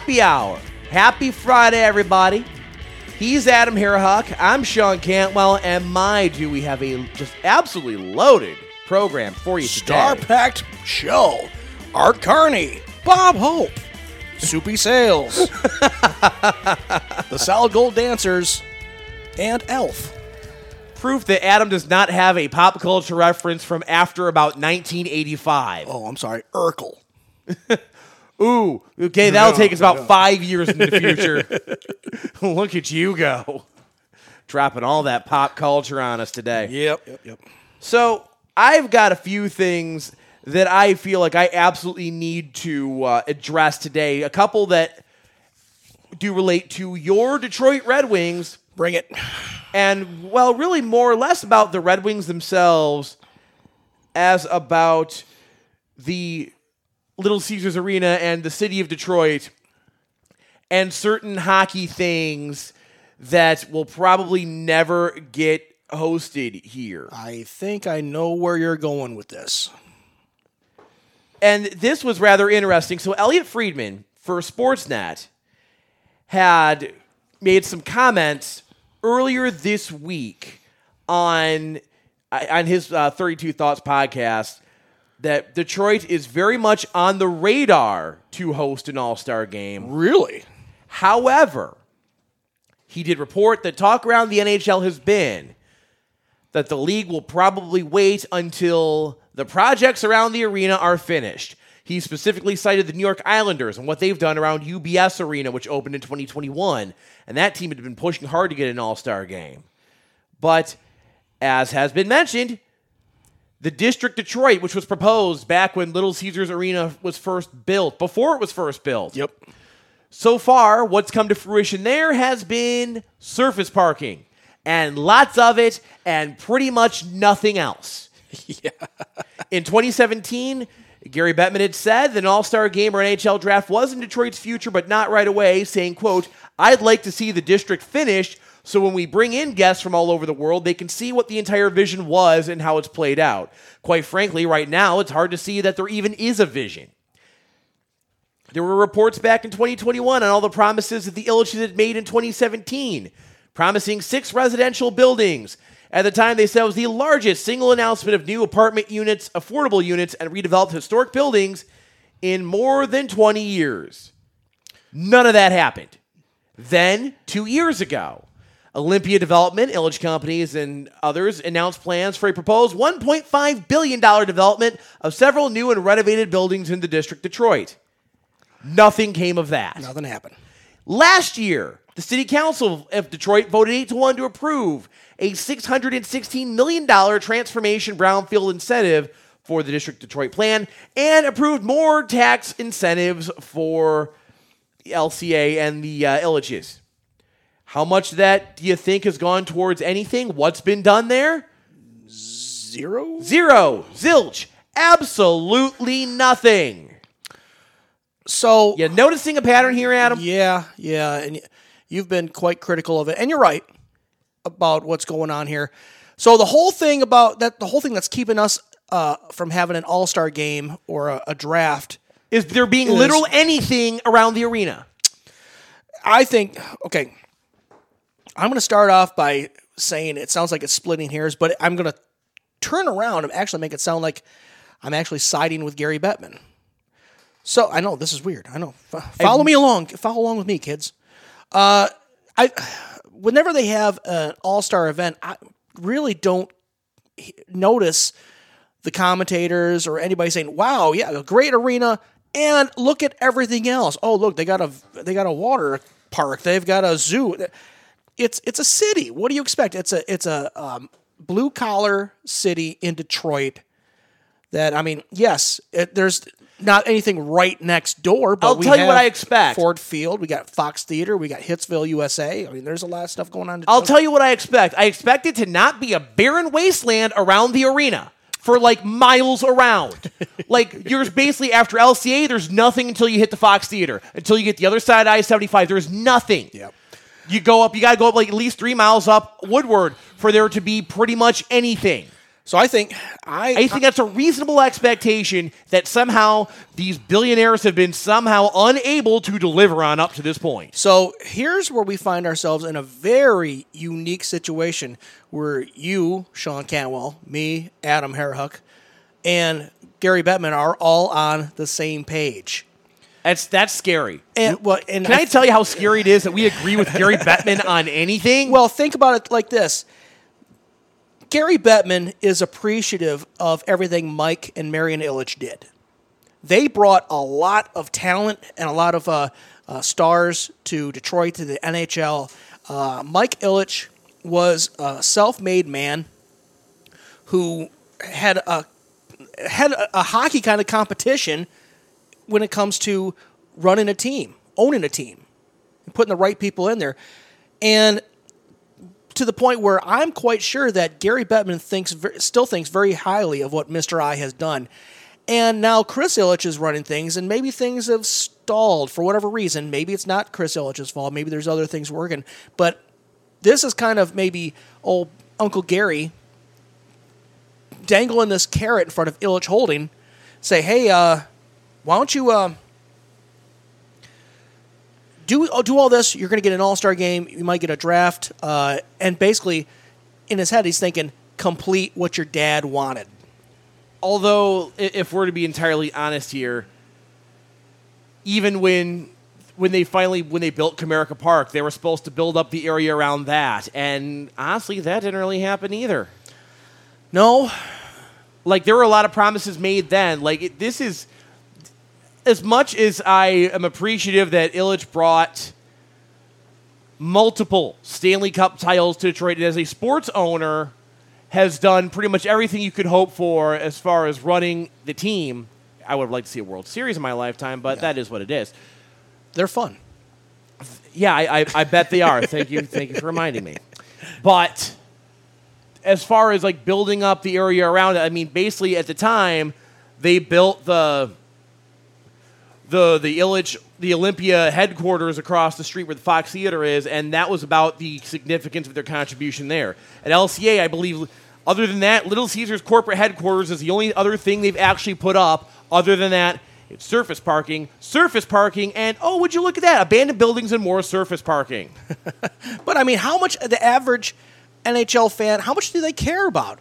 Happy Hour. Happy Friday, everybody. He's Adam Harahawk. I'm Sean Cantwell, and my, do we have a just absolutely loaded program for you today. Star packed show. Art Carney, Bob Hope, Soupy Sales, the Solid Gold Dancers, and Elf. Proof that Adam does not have a pop culture reference from after about 1985. Oh, I'm sorry, Urkel. Ooh, okay, that'll Yeah, take us about yeah. five years in the future. Look at you go. Dropping all that pop culture on us today. Yep, yep, yep. So I've got a few things that I feel like I absolutely need to uh, address today. A couple that do relate to your Detroit Red Wings, Bring it. and well, really more or less about the Red Wings themselves, as about the Little Caesars Arena and the city of Detroit, and certain hockey things that will probably never get hosted here. I think I know where you're going with this. And this was rather interesting. So Elliot Friedman for Sportsnet had made some comments earlier this week on on his uh, 32 Thoughts podcast that Detroit is very much on the radar to host an All-Star game. Really? However, he did report that talk around the NHL has been that the league will probably wait until the projects around the arena are finished. He specifically cited the New York Islanders and what they've done around UBS Arena, which opened in 2021. And that team had been pushing hard to get an all star game. But as has been mentioned, the District Detroit, which was proposed back when Little Caesars Arena was first built, before it was first built, Yep. so far, what's come to fruition there has been surface parking and lots of it and pretty much nothing else. yeah. In 2017, Gary Bettman had said that an all-star game or NHL draft was in Detroit's future, but not right away, saying, quote, I'd like to see the district finished so when we bring in guests from all over the world, they can see what the entire vision was and how it's played out. Quite frankly, right now, it's hard to see that there even is a vision. There were reports back in 2021 on all the promises that the Ilitches had made in 2017, promising six residential buildings. At the time, they said it was the largest single announcement of new apartment units, affordable units, and redeveloped historic buildings in more than 20 years. None of that happened. Then, two years ago, Olympia Development, Ilitch Companies, and others announced plans for a proposed $1.5 billion development of several new and renovated buildings in the district Detroit. Nothing came of that. Nothing happened. Last year, the City Council of Detroit voted 8 to 1 to approve a $616 million transformation brownfield incentive for the District Detroit plan and approved more tax incentives for LCA and the uh, Ilitches. How much of that do you think has gone towards anything? What's been done there? Zero? Zero. Zilch. Absolutely nothing. So, you're noticing a pattern here, Adam? Yeah, yeah, and you've been quite critical of it, and you're right about what's going on here. So the whole thing about that, the whole thing that's keeping us uh, from having an All Star game or a, a draft, Is there being Is- literal anything around the arena? I think. Okay, I'm going to start off by saying it sounds like it's splitting hairs, but I'm going to turn around and actually make it sound like I'm actually siding with Gary Bettman. So I know this is weird. I know. F- follow me along. Follow along with me, kids. Uh, I whenever they have an all star event, I really don't notice the commentators or anybody saying, "Wow, yeah, a great arena." And look at everything else. Oh, look, they got a they got a water park. They've got a zoo. It's it's a city. What do you expect? It's a it's a um, blue collar city in Detroit. That I mean, yes, it, there's not anything right next door. But I'll we tell you what I expect. Ford Field. We got Fox Theater. We got Hitsville, USA. I mean, there's a lot of stuff going on. I'll tell you what I expect. I expect it to not be a barren wasteland around the arena for like miles around. like you're basically after LCA, there's nothing until you hit the Fox Theater. Until you get the other side of I-75, there's nothing. Yep. You go up, you gotta go up like at least three miles up Woodward for there to be pretty much anything. So I think I I think that's a reasonable expectation that somehow these billionaires have been somehow unable to deliver on up to this point. So here's where we find ourselves in a very unique situation where you, Sean Cantwell, me, Adam Herhuck, and Gary Bettman are all on the same page. That's that's scary. And well, and Can I tell you how scary it is that we agree with Gary Bettman on anything? Well, think about it like this. Gary Bettman is appreciative of everything Mike and Marian Ilitch did. They brought a lot of talent and a lot of uh, uh, stars to Detroit to the NHL. Uh, Mike Ilitch was a self-made man who had a had a, a hockey kind of competition when it comes to running a team, owning a team, and putting the right people in there. And to the point where I'm quite sure that Gary Bettman thinks still thinks very highly of what Mr. I has done. And now Chris Ilitch is running things, and maybe things have stalled for whatever reason. Maybe it's not Chris Ilitch's fault. Maybe there's other things working. But this is kind of maybe old Uncle Gary dangling this carrot in front of Ilitch Holding. Say, hey, uh, why don't you uh, do do all this? You're going to get an All Star game. You might get a draft, uh, and basically, in his head, he's thinking, complete what your dad wanted. Although, if we're to be entirely honest here, even when when they finally when they built Comerica Park, they were supposed to build up the area around that, and honestly, that didn't really happen either. No, Like there were a lot of promises made then. Like it, this is as much as I am appreciative that Ilitch brought multiple Stanley Cup titles to Detroit and as a sports owner has done pretty much everything you could hope for as far as running the team. I would have liked to see a World Series in my lifetime, but that is what it is. they're fun. Yeah, I, I, I bet they are. thank you, thank you for reminding me. But as far as like building up the area around it, I mean, basically at the time they built the the the Ilitch the Olympia headquarters across the street where the Fox Theater is, and that was about the significance of their contribution there. At LCA, I believe, other than that, Little Caesars corporate headquarters is the only other thing they've actually put up. Other than that, it's surface parking, surface parking, and oh, would you look at that? Abandoned buildings and more surface parking. But I mean, how much the average NHL fan? How much do they care about?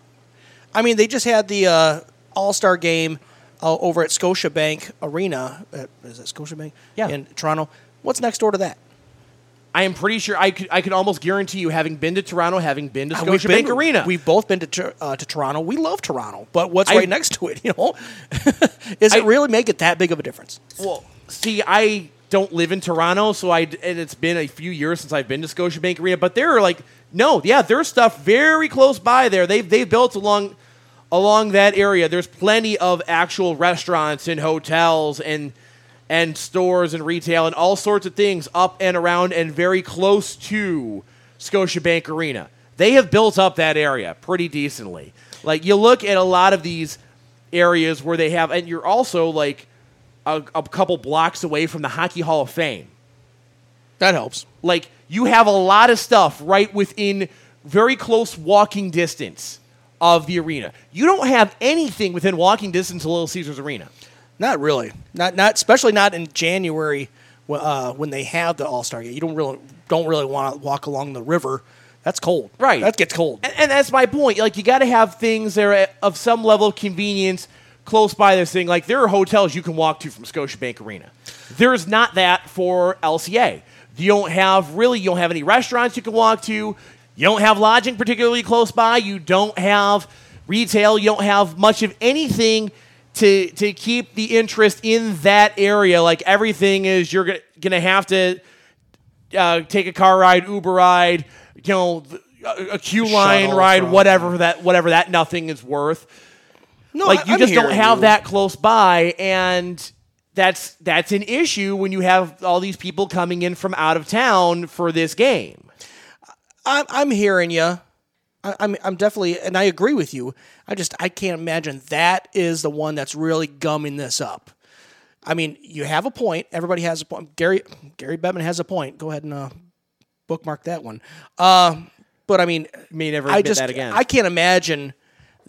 I mean, they just had the uh, All Star game uh, over at Scotiabank Arena. Uh, is it Scotiabank? Yeah. in Toronto. What's next door to that? I am pretty sure I could I could almost guarantee you, having been to Toronto, having been to Uh, Scotiabank been- Arena, We've both been to uh, to Toronto. We love Toronto, but what's I- right next to it? You know, is it really make it that big of a difference? Well, see, I don't live in Toronto, so I and it's been a few years since I've been to Scotiabank Arena. But there are like, no, yeah, there's stuff very close by there. They've they've built along along that area. There's plenty of actual restaurants and hotels and and stores and retail and all sorts of things up and around and very close to Scotiabank Arena. They have built up that area pretty decently. Like you look at a lot of these areas where they have, and you're also like a, a couple blocks away from the Hockey Hall of Fame. That helps. Like you have a lot of stuff right within very close walking distance of the arena. You don't have anything within walking distance of Little Caesars Arena. Not really. Not not especially not in January uh, when they have the All Star game. You don't really don't really want to walk along the river. That's cold. Right. That gets cold. And, and that's my point. Like you got to have things that are of some level of convenience close by this thing. Like there are hotels you can walk to from Scotiabank Arena. There's not that for LCA. You don't have really. You don't have any restaurants you can walk to. You don't have lodging particularly close by. You don't have retail. You don't have much of anything to to keep the interest in that area. Like everything is, you're gonna, gonna have to uh, take a car ride, Uber ride, you know, a, a QLine Shuttle ride, from- whatever that whatever that nothing is worth. No, like I- you I'm just don't hearing have you. that close by, and that's that's an issue when you have all these people coming in from out of town for this game. I'm I'm hearing you. I'm I'm definitely, and I agree with you. I just I can't imagine that is the one that's really gumming this up. I mean, you have a point. Everybody has a point. Gary Gary Bettman has a point. Go ahead and uh, bookmark that one. Uh, but I mean, May never I just that again. I can't imagine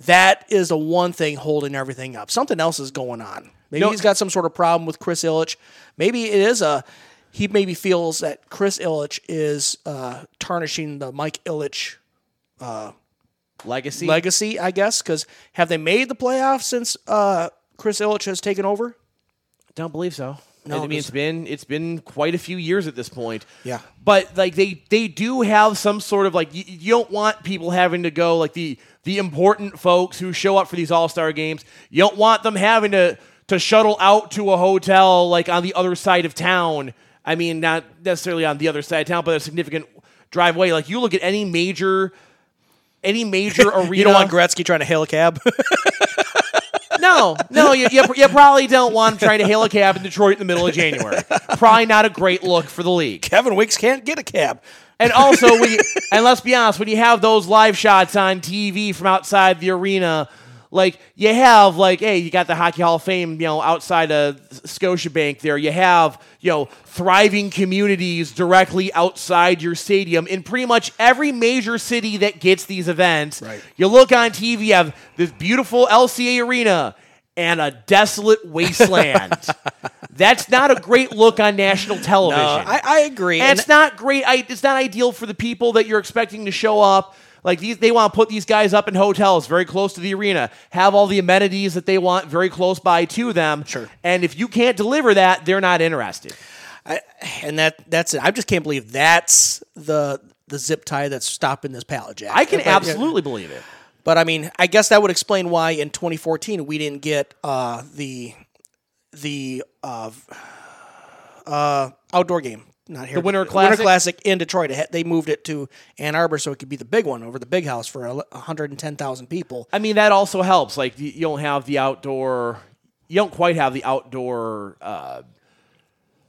that is the one thing holding everything up. Something else is going on. Maybe No- he's got some sort of problem with Chris Ilitch. Maybe it is a he maybe feels that Chris Ilitch is uh, tarnishing the Mike Ilitch Legacy. legacy, I guess. Because have they made the playoffs since uh, Chris Ilitch has taken over? Don't believe so. No, I mean, it's been it's been quite a few years at this point. Yeah. but like they they do have some sort of like you, you don't want people having to go like the the important folks who show up for these All Star games. You don't want them having to to shuttle out to a hotel like on the other side of town. I mean, not necessarily on the other side of town, but a significant drive away. Like you look at any major any major arena. You don't want Gretzky trying to hail a cab. No, no, you, you, you probably don't want him trying to hail a cab in Detroit in the middle of January. Probably not a great look for the league. Kevin Wicks can't get a cab. And also, you, and let's be honest, when you have those live shots on TV from outside the arena, like you have, like, hey, you got the Hockey Hall of Fame, you know, outside of Scotiabank there. You have, you know, thriving communities directly outside your stadium in pretty much every major city that gets these events. Right. You look on TV, you have this beautiful LCA arena and a desolate wasteland. That's not a great look on national television. Uh, I, I agree. And it's not great. I, it's not ideal for the people that you're expecting to show up. Like these, they want to put these guys up in hotels very close to the arena, have all the amenities that they want very close by to them. Sure. And if you can't deliver that, they're not interested. I, and that that's it. I just can't believe that's the the zip tie that's stopping this pallet jack. I can But- absolutely believe it. But I mean, I guess that would explain why in 2014 we didn't get uh, the the uh, uh, outdoor game. Not here. The Winter Winter Classic? Classic in Detroit. They moved it to Ann Arbor so it could be the big one over the big house for a 110,000 people. I mean, that also helps. Like you, don't have the outdoor, you don't quite have the outdoor uh,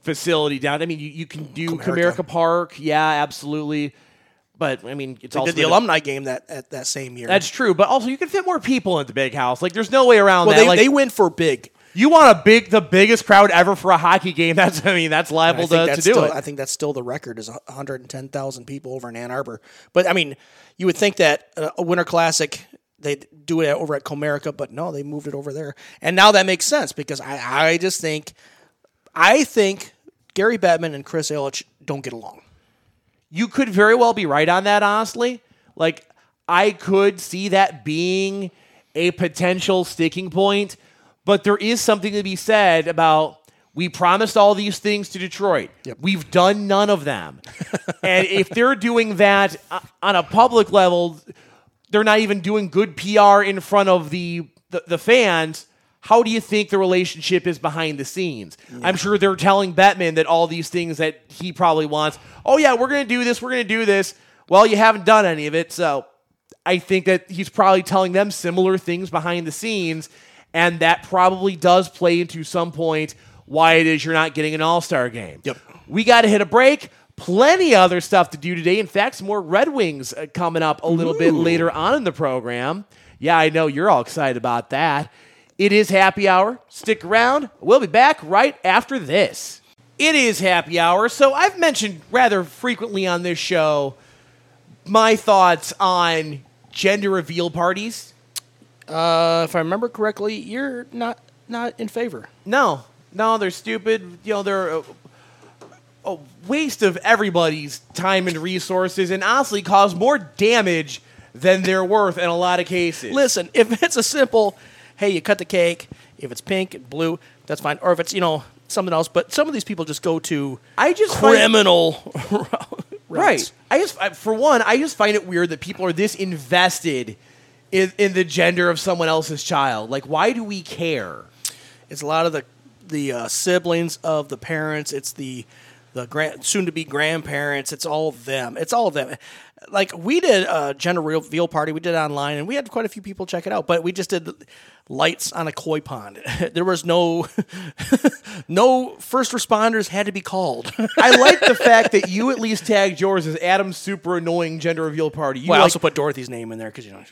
facility down. I mean, you, you can do Comerica. Park, yeah, absolutely. But I mean, it's They also did the alumni game that at that same year. That's true, but also you can fit more people in the big house. Like, there's no way around well, that. they, like, they went for big. You want a big, the biggest crowd ever for a hockey game. That's, I mean, that's liable to, to that's do still, it. I think that's still the record is 110,000 people over in Ann Arbor. But I mean, you would think that uh, a Winter Classic they do it over at Comerica, but no, they moved it over there. And now that makes sense because I, I just think I think Gary Bettman and Chris Ilitch don't get along. you could very well be right on that, honestly. Like, I could see that being a potential sticking point, but there is something to be said about we promised all these things to Detroit. We've done none of them. and if they're doing that uh, on a public level, they're not even doing good PR in front of the, the, the fans. How do you think the relationship is behind the scenes? I'm sure they're telling Bettman that all these things that he probably wants. Oh yeah, we're gonna do this. We're gonna do this. Well, you haven't done any of it, so I think that he's probably telling them similar things behind the scenes, and that probably does play into some point why it is you're not getting an All Star game. Yep. We got to hit a break. Plenty other stuff to do today. In fact, some more Red Wings uh, coming up a little bit later on in the program. Yeah, I know you're all excited about that. It is happy hour. Stick around. We'll be back right after this. It is happy hour. So I've mentioned rather frequently on this show my thoughts on gender reveal parties. Uh, if I remember correctly, you're not not in favor. No, no, they're stupid. You know, they're a, a waste of everybody's time and resources, and honestly, cause more damage than they're worth in a lot of cases. Listen, if it's a simple, hey, you cut the cake. If it's pink and blue, that's fine. Or if it's you know something else. But some of these people just go to I just find- criminal. Right. routes. I just, for one, I just find it weird that people are this invested in, in the gender of someone else's child. Like, why do we care? It's a lot of the the uh, siblings of the parents. It's the the grand, soon to be grandparents. It's all of them. It's all of them. Like we did a gender reveal party. We did it online, and we had quite a few people check it out. But we just did lights on a koi pond. there was no no first responders had to be called. I like the fact that you at least tagged yours as Adam's super annoying gender reveal party. You well, I also put Dorothy's name in there because you know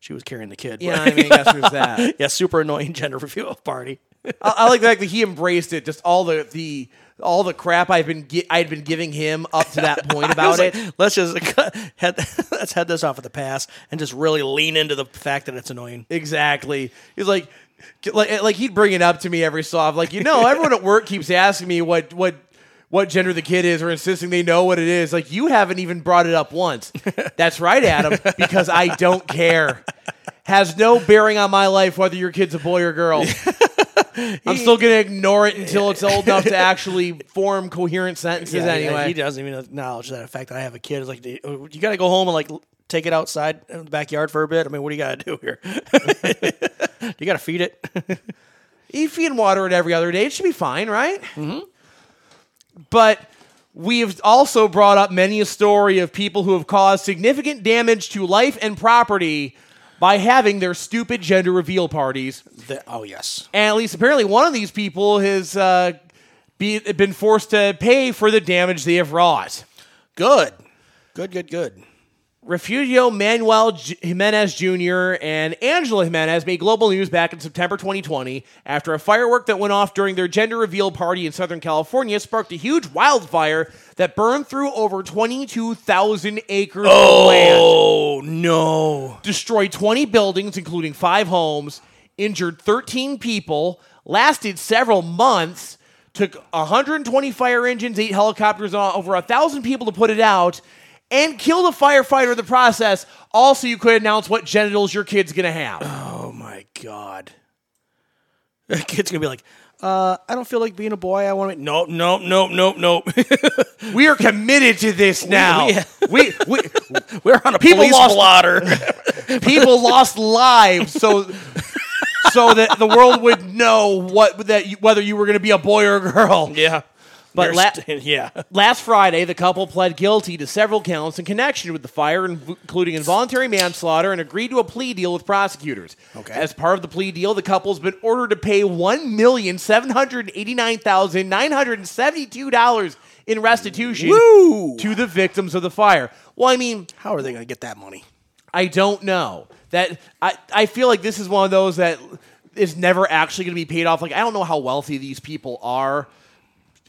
she, was carrying the kid. yeah, I mean, I guess there's that. yeah, super annoying gender reveal party. I, I like the fact that he embraced it. Just all the the all the crap I've been gi- I'd been giving him up to that point about like, it. Let's just head, let's head this off at the pass and just really lean into the fact that it's annoying. Exactly. He's like, like, like he'd bring it up to me every so often. Like, you know, everyone at work keeps asking me what what what gender the kid is or insisting they know what it is. Like, you haven't even brought it up once. That's right, Adam, because I don't care. Has no bearing on my life whether your kid's a boy or girl. I'm still gonna ignore it until it's old enough to actually form coherent sentences. Yeah, anyway, he doesn't even acknowledge that the fact that I have a kid. It's like you got to go home and like take it outside in the backyard for a bit. I mean, what do you got to do here? you got to feed it. you feed and water it every other day. It should be fine, right? Mm-hmm. But we've also brought up many a story of people who have caused significant damage to life and property by having their stupid gender reveal parties. The- oh yes, And at least apparently one of these people has uh, be, been forced to pay for the damage they have wrought. good, good, good, good. Refugio Manuel J- Jimenez Jr. and Angela Jimenez made global news back in September 2020 after a firework that went off during their gender reveal party in Southern California sparked a huge wildfire that burned through over 22,000 acres of oh, land, Oh no! destroyed 20 buildings, including five homes, injured 13 people, lasted several months, took 120 fire engines, eight helicopters, and over a thousand people to put it out, and kill the firefighter in the process. Also, you could announce what genitals your kid's gonna have. Oh my god! The kid's gonna be like, uh, I don't feel like being a boy. I want to. Nope, nope, nope, nope, nope. we are committed to this now. We, we, We're on a People police lost- blotter. people lost lives so so that the world would know what that you, whether you were going to be a boy or a girl. yeah, But la- yeah. Last Friday, the couple pled guilty to several counts in connection with the fire, including involuntary manslaughter, and agreed to a plea deal with prosecutors. Okay. As part of the plea deal, the couple's been ordered to pay one million seven hundred eighty-nine thousand nine hundred seventy-two dollars in restitution Woo! to the victims of the fire. Well, I mean, How are they gonna get that money? I don't know. That I, I feel like this is one of those that is never actually going to be paid off. Like I don't know how wealthy these people are,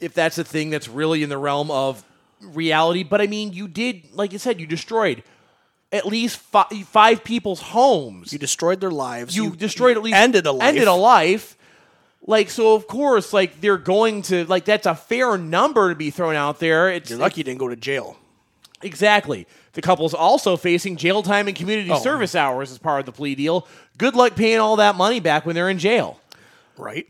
if that's a thing that's really in the realm of reality. But I mean, you did, like you said, you destroyed at least five, five people's homes. You destroyed their lives. You, destroyed at least ended a life. Ended a life. Like so, of course, like they're going to like that's a fair number to be thrown out there. It's You're lucky you didn't go to jail. Exactly. The couple's also facing jail time and community Oh. service hours as part of the plea deal. Good luck paying all that money back when they're in jail. right?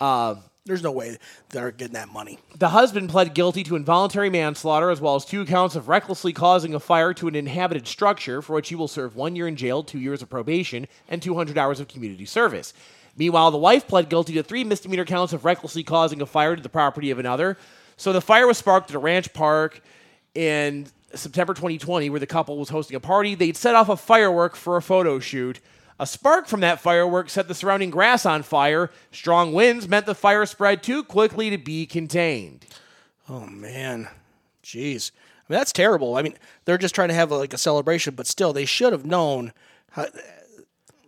Uh, There's no way they're getting that money. The husband pled guilty to involuntary manslaughter as well as two counts of recklessly causing a fire to an inhabited structure, for which he will serve one year in jail, two years of probation, and 200 hours of community service. Meanwhile, the wife pled guilty to three misdemeanor counts of recklessly causing a fire to the property of another. So the fire was sparked at a ranch park in September 2020, where the couple was hosting a party. They'd set off a firework for a photo shoot. A spark from that firework set the surrounding grass on fire. Strong winds meant the fire spread too quickly to be contained. Oh man, jeez. I mean that's terrible. I mean they're just trying to have like a celebration, but still they should have known. How, uh,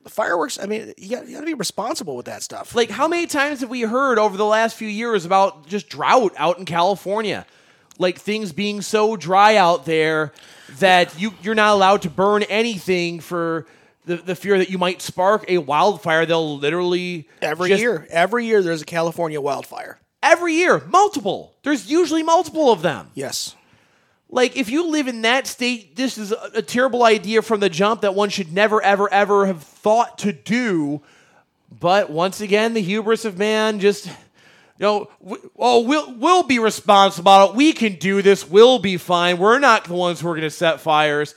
the fireworks. I mean you got, you got to be responsible with that stuff. Like, how many times have we heard over the last few years about just drought out in California? Like things being so dry out there that you you're not allowed to burn anything for the, the fear that you might spark a wildfire. They'll literally every just- year, every year there's a California wildfire. every year, multiple. There's usually multiple of them. Yes. Like, if you live in that state, this is a, a terrible idea from the jump that one should never, ever, ever have thought to do. But once again, the hubris of man just, you know, w- oh, we'll, we'll be responsible about it. We can do this. We'll be fine. We're not the ones who are going to set fires.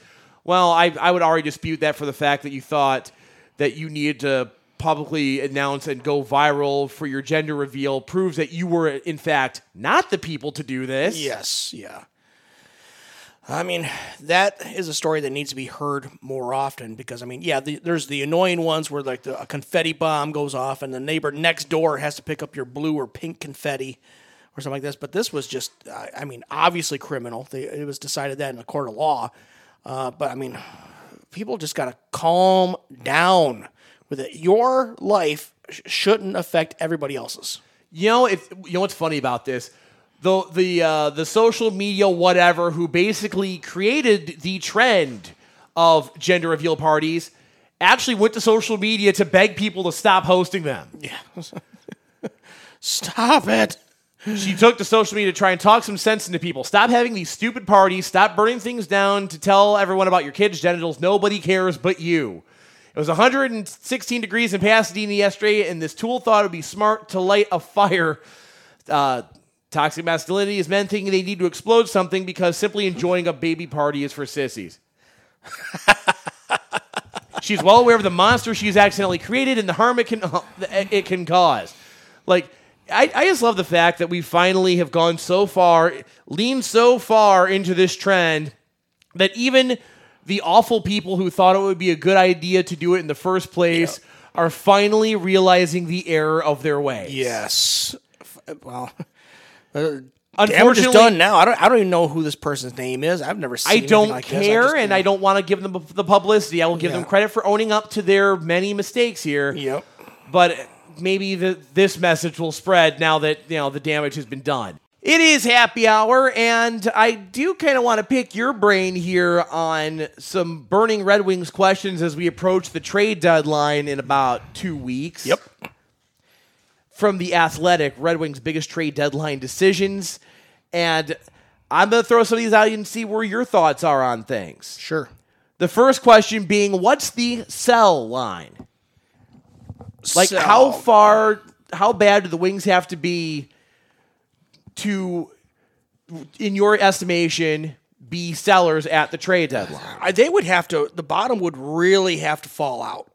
Well, I, I would already dispute that for the fact that you thought that you needed to publicly announce and go viral for your gender reveal proves that you were, in fact, not the people to do this. Yes. Yeah. I mean, that is a story that needs to be heard more often because I mean, yeah, the, there's the annoying ones where like the, a confetti bomb goes off and the neighbor next door has to pick up your blue or pink confetti or something like this. But this was just, I mean, obviously criminal. They, it was decided that in a court of law. Uh, but I mean, people just got to calm down with it. Your life sh- shouldn't affect everybody else's. You know, if you know what's funny about this, the the uh, the social media whatever who basically created the trend of gender reveal parties actually went to social media to beg people to stop hosting them. Yeah. Stop it. She took to social media to try and talk some sense into people. Stop having these stupid parties. Stop burning things down to tell everyone about your kids' genitals. Nobody cares but you. It was 116 degrees in Pasadena yesterday, and this tool thought it would be smart to light a fire. Uh, toxic masculinity is men thinking they need to explode something because simply enjoying a baby party is for sissies. she's well aware of the monster she's accidentally created and the harm it can it can cause. Like I, I just love the fact that we finally have gone so far, leaned so far into this trend that even the awful people who thought it would be a good idea to do it in the first place are finally realizing the error of their ways. Yes. Well, uh, damage Unfortunately- done now. I don't. I don't even know who this person's name is. I've never seen. I don't like care, just, and I don't want to give them the publicity. I will give them credit for owning up to their many mistakes here. Yep. but maybe the, this message will spread now that you know the damage has been done. It is happy hour, and I do kind of want to pick your brain here on some burning Red Wings questions as we approach the trade deadline in about two weeks. Yep. From the Athletic, Red Wings' biggest trade deadline decisions, and I'm going to throw some of these out and see where your thoughts are on things. Sure. The first question being, what's the sell line? Like So- how far how bad do the wings have to be to in your estimation be sellers at the trade deadline? They would have to. The bottom would really have to fall out.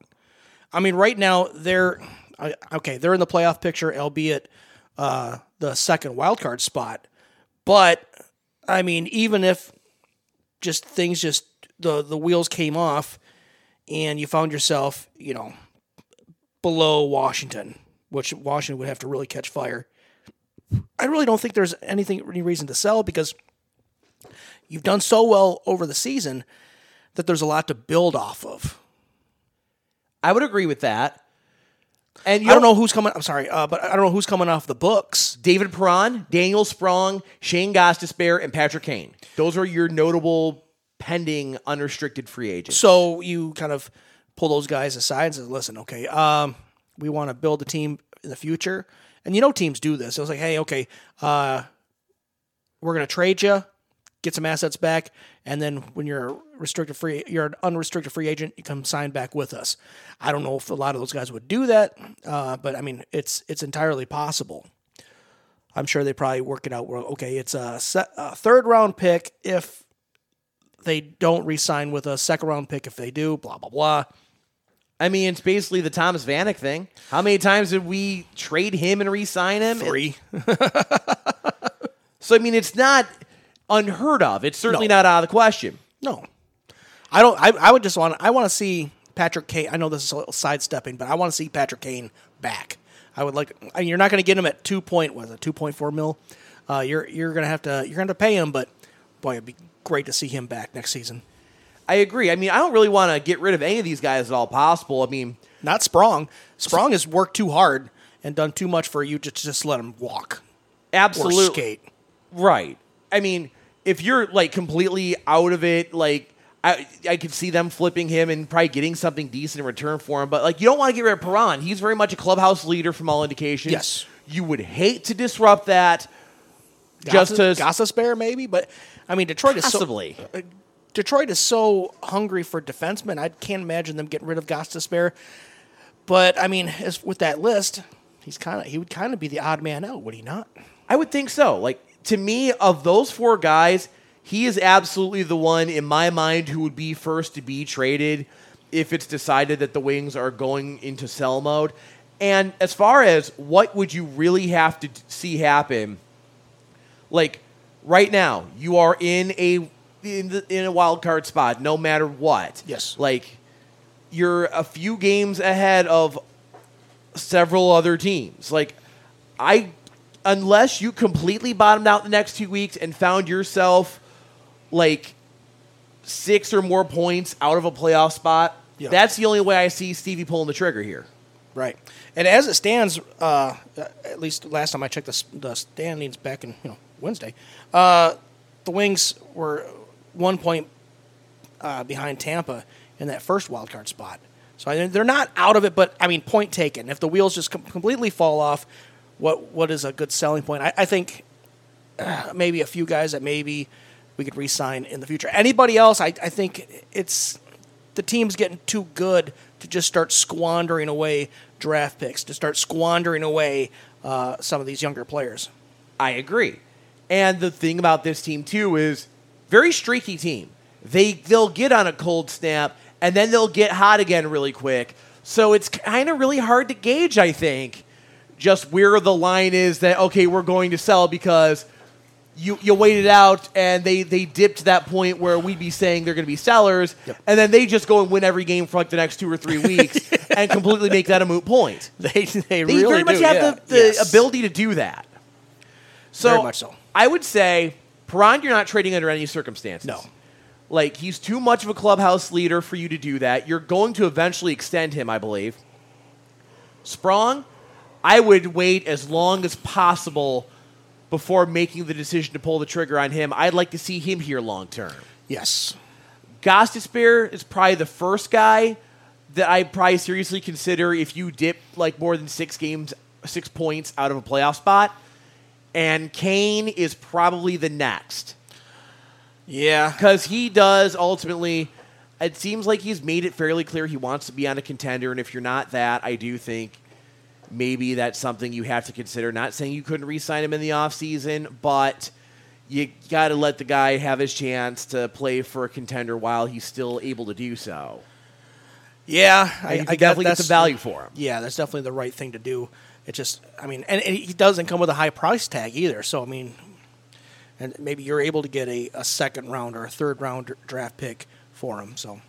I mean, right now they're okay. They're in the playoff picture, albeit uh, the second wild card spot. But I mean, even if just things just the the wheels came off, and you found yourself, you know, below Washington, which Washington would have to really catch fire. I really don't think there's anything any reason to sell because you've done so well over the season that there's a lot to build off of. I would agree with that. And you I don't know who's coming. I'm sorry, uh, but I don't know who's coming off the books. David Perron, Daniel Sprong, Shane Gostisbehere, and Patrick Kane. Those are your notable pending unrestricted free agents. So you kind of pull those guys aside and say, "Listen, okay, um, we want to build a team in the future." And you know, teams do this. It was like, "Hey, okay, uh, we're going to trade you, get some assets back, and then when you're a restricted free, you're an unrestricted free agent, you come sign back with us." I don't know if a lot of those guys would do that, uh, but I mean, it's it's entirely possible. I'm sure they probably work it out. Where okay, it's a, se- a third round pick if they don't re-sign with a second round pick if they do. Blah blah blah. I mean, it's basically the Thomas Vanek thing. How many times did we trade him and re-sign him? Three. So I mean, it's not unheard of. It's certainly No. not out of the question. No, I don't. I, I would just want. I want to see Patrick Kane. I know this is a little sidestepping, but I want to see Patrick Kane back. I would like. I mean, you're not going to get him at two point. Was it two point four mil? Uh, you're you're going to have to. You're going to pay him, but boy, it'd be great to see him back next season. I agree. I mean, I don't really want to get rid of any of these guys at all possible. I mean, Not Sprong. Sprong has worked too hard and done too much for you to just let him walk or absolutely skate. right. I mean, if you're like completely out of it, like I, I could see them flipping him and probably getting something decent in return for him. But like, you don't want to get rid of Perron. He's very much a clubhouse leader from all indications. Yes. you would hate to disrupt that. Just to Gostisbehere maybe, but I mean Detroit is so possibly. Uh, Detroit is so hungry for defensemen. I can't imagine them getting rid of spare. But I mean, as with that list, he's kind of he would kind of be the odd man out, would he not? I would think so. Like to me, of those four guys, he is absolutely the one in my mind who would be first to be traded if it's decided that the Wings are going into sell mode. And as far as what would you really have to see happen, like right now, you are in a in, the, in a wild card spot, no matter what. Yes. Like you're a few games ahead of several other teams. Like I unless you completely bottomed out the next two weeks and found yourself like six or more points out of a playoff spot, Yeah. that's the only way I see Stevie pulling the trigger here. Right. And as it stands, uh, at least last time I checked the, the standings back in you know Wednesday, uh, the Wings were one point uh, behind Tampa in that first wild card spot. So they're not out of it, but I mean, point taken. If the wheels just com- completely fall off, what what is a good selling point? I, I think uh, maybe a few guys that maybe we could re-sign in the future. Anybody else? I, I think it's the team's getting too good to just start squandering away draft picks, to start squandering away uh, some of these younger players. I agree. And the thing about this team too is very streaky team. They they'll get on a cold snap and then they'll get hot again really quick. So it's kind of really hard to gauge, I think, just where the line is that okay, we're going to sell because you you waited out and they they dipped to that point where we'd be saying they're going to be sellers, Yep. and then they just go and win every game for like the next two or three weeks and completely make that a moot point. They they, They really very much do, have yeah. the, the Yes. ability to do that. So Very much so. I would say Perron, you're not trading under any circumstances. No. Like he's too much of a clubhouse leader for you to do that. You're going to eventually extend him, I believe. Sprong, I would wait as long as possible before making the decision to pull the trigger on him. I'd like to see him here long term. Yes. Gostisbehere is probably the first guy that I probably seriously consider if you dip like more than six games, six points out of a playoff spot. And Kane is probably the next Yeah. because he does ultimately. It seems like he's made it fairly clear he wants to be on a contender, and if you're not that, I do think maybe that's something you have to consider. Not saying you couldn't re-sign him in the offseason, but you got to let the guy have his chance to play for a contender while he's still able to do so. Yeah. I, I definitely get some value for him. Yeah, that's definitely the right thing to do. It just, I mean, and, and he doesn't come with a high price tag either. So I mean, and maybe you're able to get a, a second round or a third round draft pick for him. So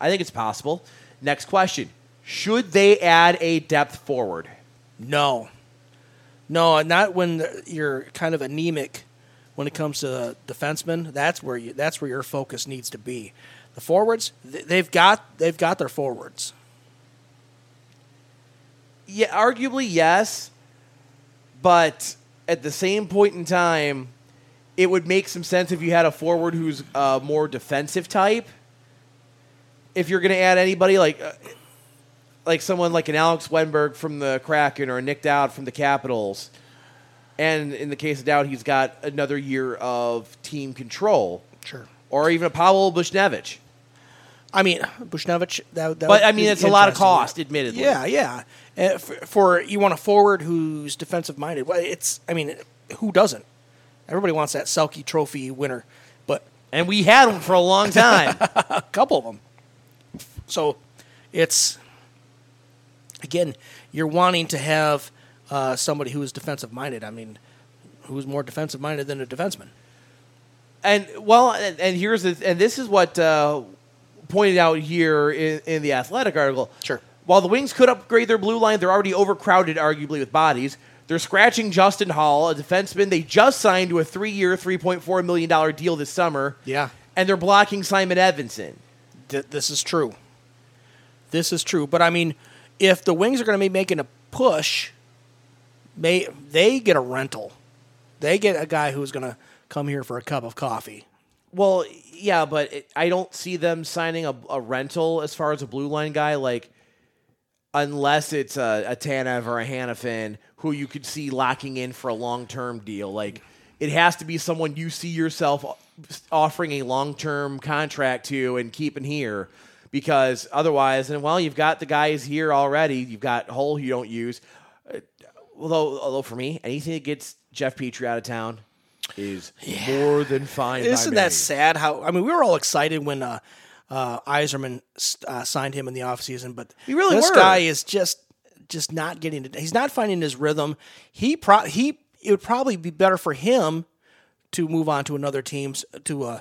I think it's possible. Next question: Should they add a depth forward? no, no, not when you're kind of anemic when it comes to defensemen. That's where you, that's where your focus needs to be. The forwards, they've got they've got their forwards. Yeah, arguably yes, but at the same point in time, it would make some sense if you had a forward who's uh, more defensive type. If you're going to add anybody like uh, like someone like an Alex Wennberg from the Kraken or a Nic Dowd from the Capitals, and in the case of Dowd, he's got another year of team control, Sure. or even a Pavel Buchnevich. I mean, Buchnevich. That, that But I mean, it's a lot of cost, admittedly. Yeah, yeah. Uh, for, for you want a forward who's defensive minded. Well, it's. I mean, who doesn't? Everybody wants that Selke Trophy winner, but and we had them for a long time. a couple of them. So, it's again, you're wanting to have uh, somebody who is defensive minded. I mean, who's more defensive minded than a defenseman? And well, and, and here's the, and this is what uh, pointed out here in, in the athletic article. Sure. While the Wings could upgrade their blue line, they're already overcrowded, arguably with bodies. They're scratching Justin Holl, a defenseman they just signed to a three-year, three point four million dollar deal this summer. Yeah. and they're blocking Simon Edvinsson. Th- this is true. This is true. But I mean, if the Wings are going to be making a push, may they get a rental. They get a guy who's going to come here for a cup of coffee. Well, yeah, but it, I don't see them signing a, a rental as far as a blue line guy, like unless it's a, a Tanev or a Hanifin who you could see locking in for a long term deal. Like it has to be someone you see yourself offering a long term contract to and keeping here. Because otherwise, and well, you've got the guys here already. You've got who you don't use. Uh, Although, although for me, anything that gets Jeff Petry out of town is more than fine. Isn't me. that sad? How I mean, we were all excited when uh, uh, Yzerman uh, signed him in the offseason, but We really this were. guy is just just not getting it. He's not finding his rhythm. He pro- he it would probably be better for him to move on to another team's to uh,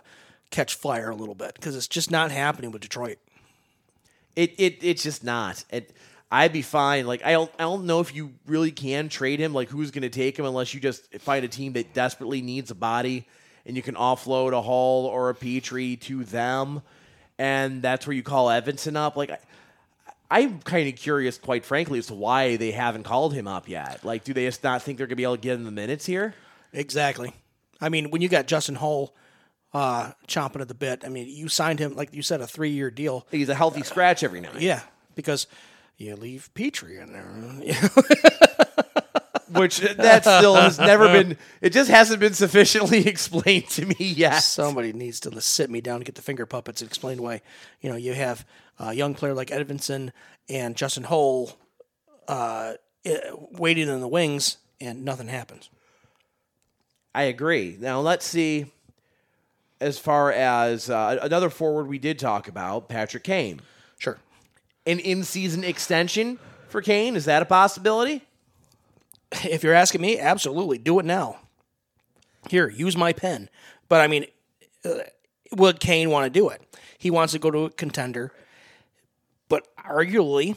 catch fire a little bit because it's just not happening with Detroit. It it it's just not. It, I'd be fine. Like I don't I don't know if you really can trade him. Like who's going to take him unless you just find a team that desperately needs a body and you can offload a Holl or a Petry to them, and that's where you call Edvinsson up. Like I, I'm kind of curious, quite frankly, as to why they haven't called him up yet. Like, do they just not think they're going to be able to get in the minutes here? Exactly. I mean, when you got Justin Holl uh, chomping at the bit, I mean, you signed him like you said a three year deal. He's a healthy scratch every night. Yeah, because you leave Petry in there. Which that still has never been. It just hasn't been sufficiently explained to me yet. Somebody needs to sit me down and get the finger puppets and explain why. You know, you have a young player like Edvinsson and Justin Holl uh, waiting in the wings, and nothing happens. I agree. Now let's see. As far as uh, another forward we did talk about, Patrick Kane. Sure. An in-season extension for Kane is that a possibility? If you're asking me, absolutely, do it now. Here, use my pen. But I mean, uh, would Kane want to do it? He wants to go to a contender, but arguably,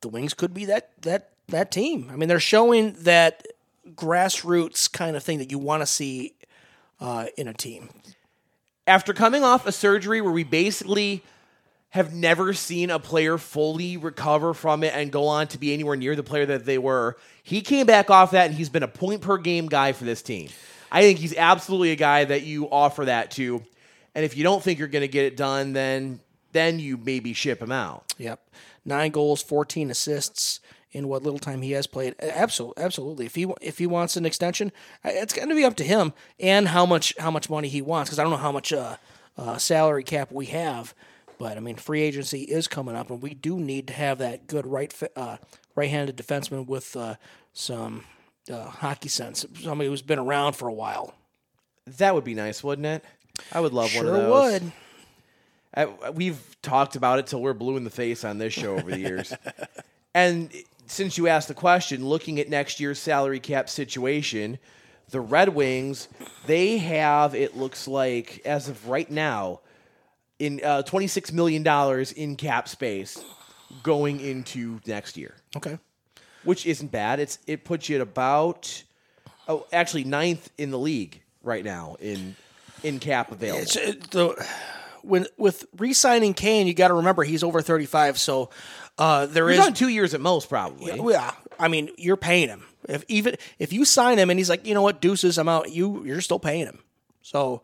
the Wings could be that that that team. I mean, they're showing that grassroots kind of thing that you want to see uh, in a team. After coming off a surgery where we basically have never seen a player fully recover from it and go on to be anywhere near the player that they were, he came back off that and he's been a point per game guy for this team. I think he's absolutely a guy that you offer that to. And if you don't think you're going to get it done, then then you maybe ship him out. Yep. Nine goals, 14 assists in what little time he has played. Absolutely, absolutely. If he if he wants an extension, it's going to be up to him and how much how much money he wants because I don't know how much uh, uh, salary cap we have, but I mean free agency is coming up and we do need to have that good right uh, right-handed defenseman with uh, some uh, hockey sense, somebody who's been around for a while. That would be nice, wouldn't it? I would love sure one of those. would. I, we've talked about it till we're blue in the face on this show over the years. and since you asked the question, looking at next year's salary cap situation, the Red Wings, they have, it looks like, as of right now, in uh, $26 million in cap space going into next year. Okay. Which isn't bad. It's It puts you at about, oh, actually ninth in the league right now in in cap available. It's, it, the, when, with re-signing Kane, you got to remember he's over 35, so uh, there He's is on two years at most, probably. Yeah, I mean, you're paying him. If even if you sign him and he's like, you know what, deuces, I'm out. You you're still paying him. So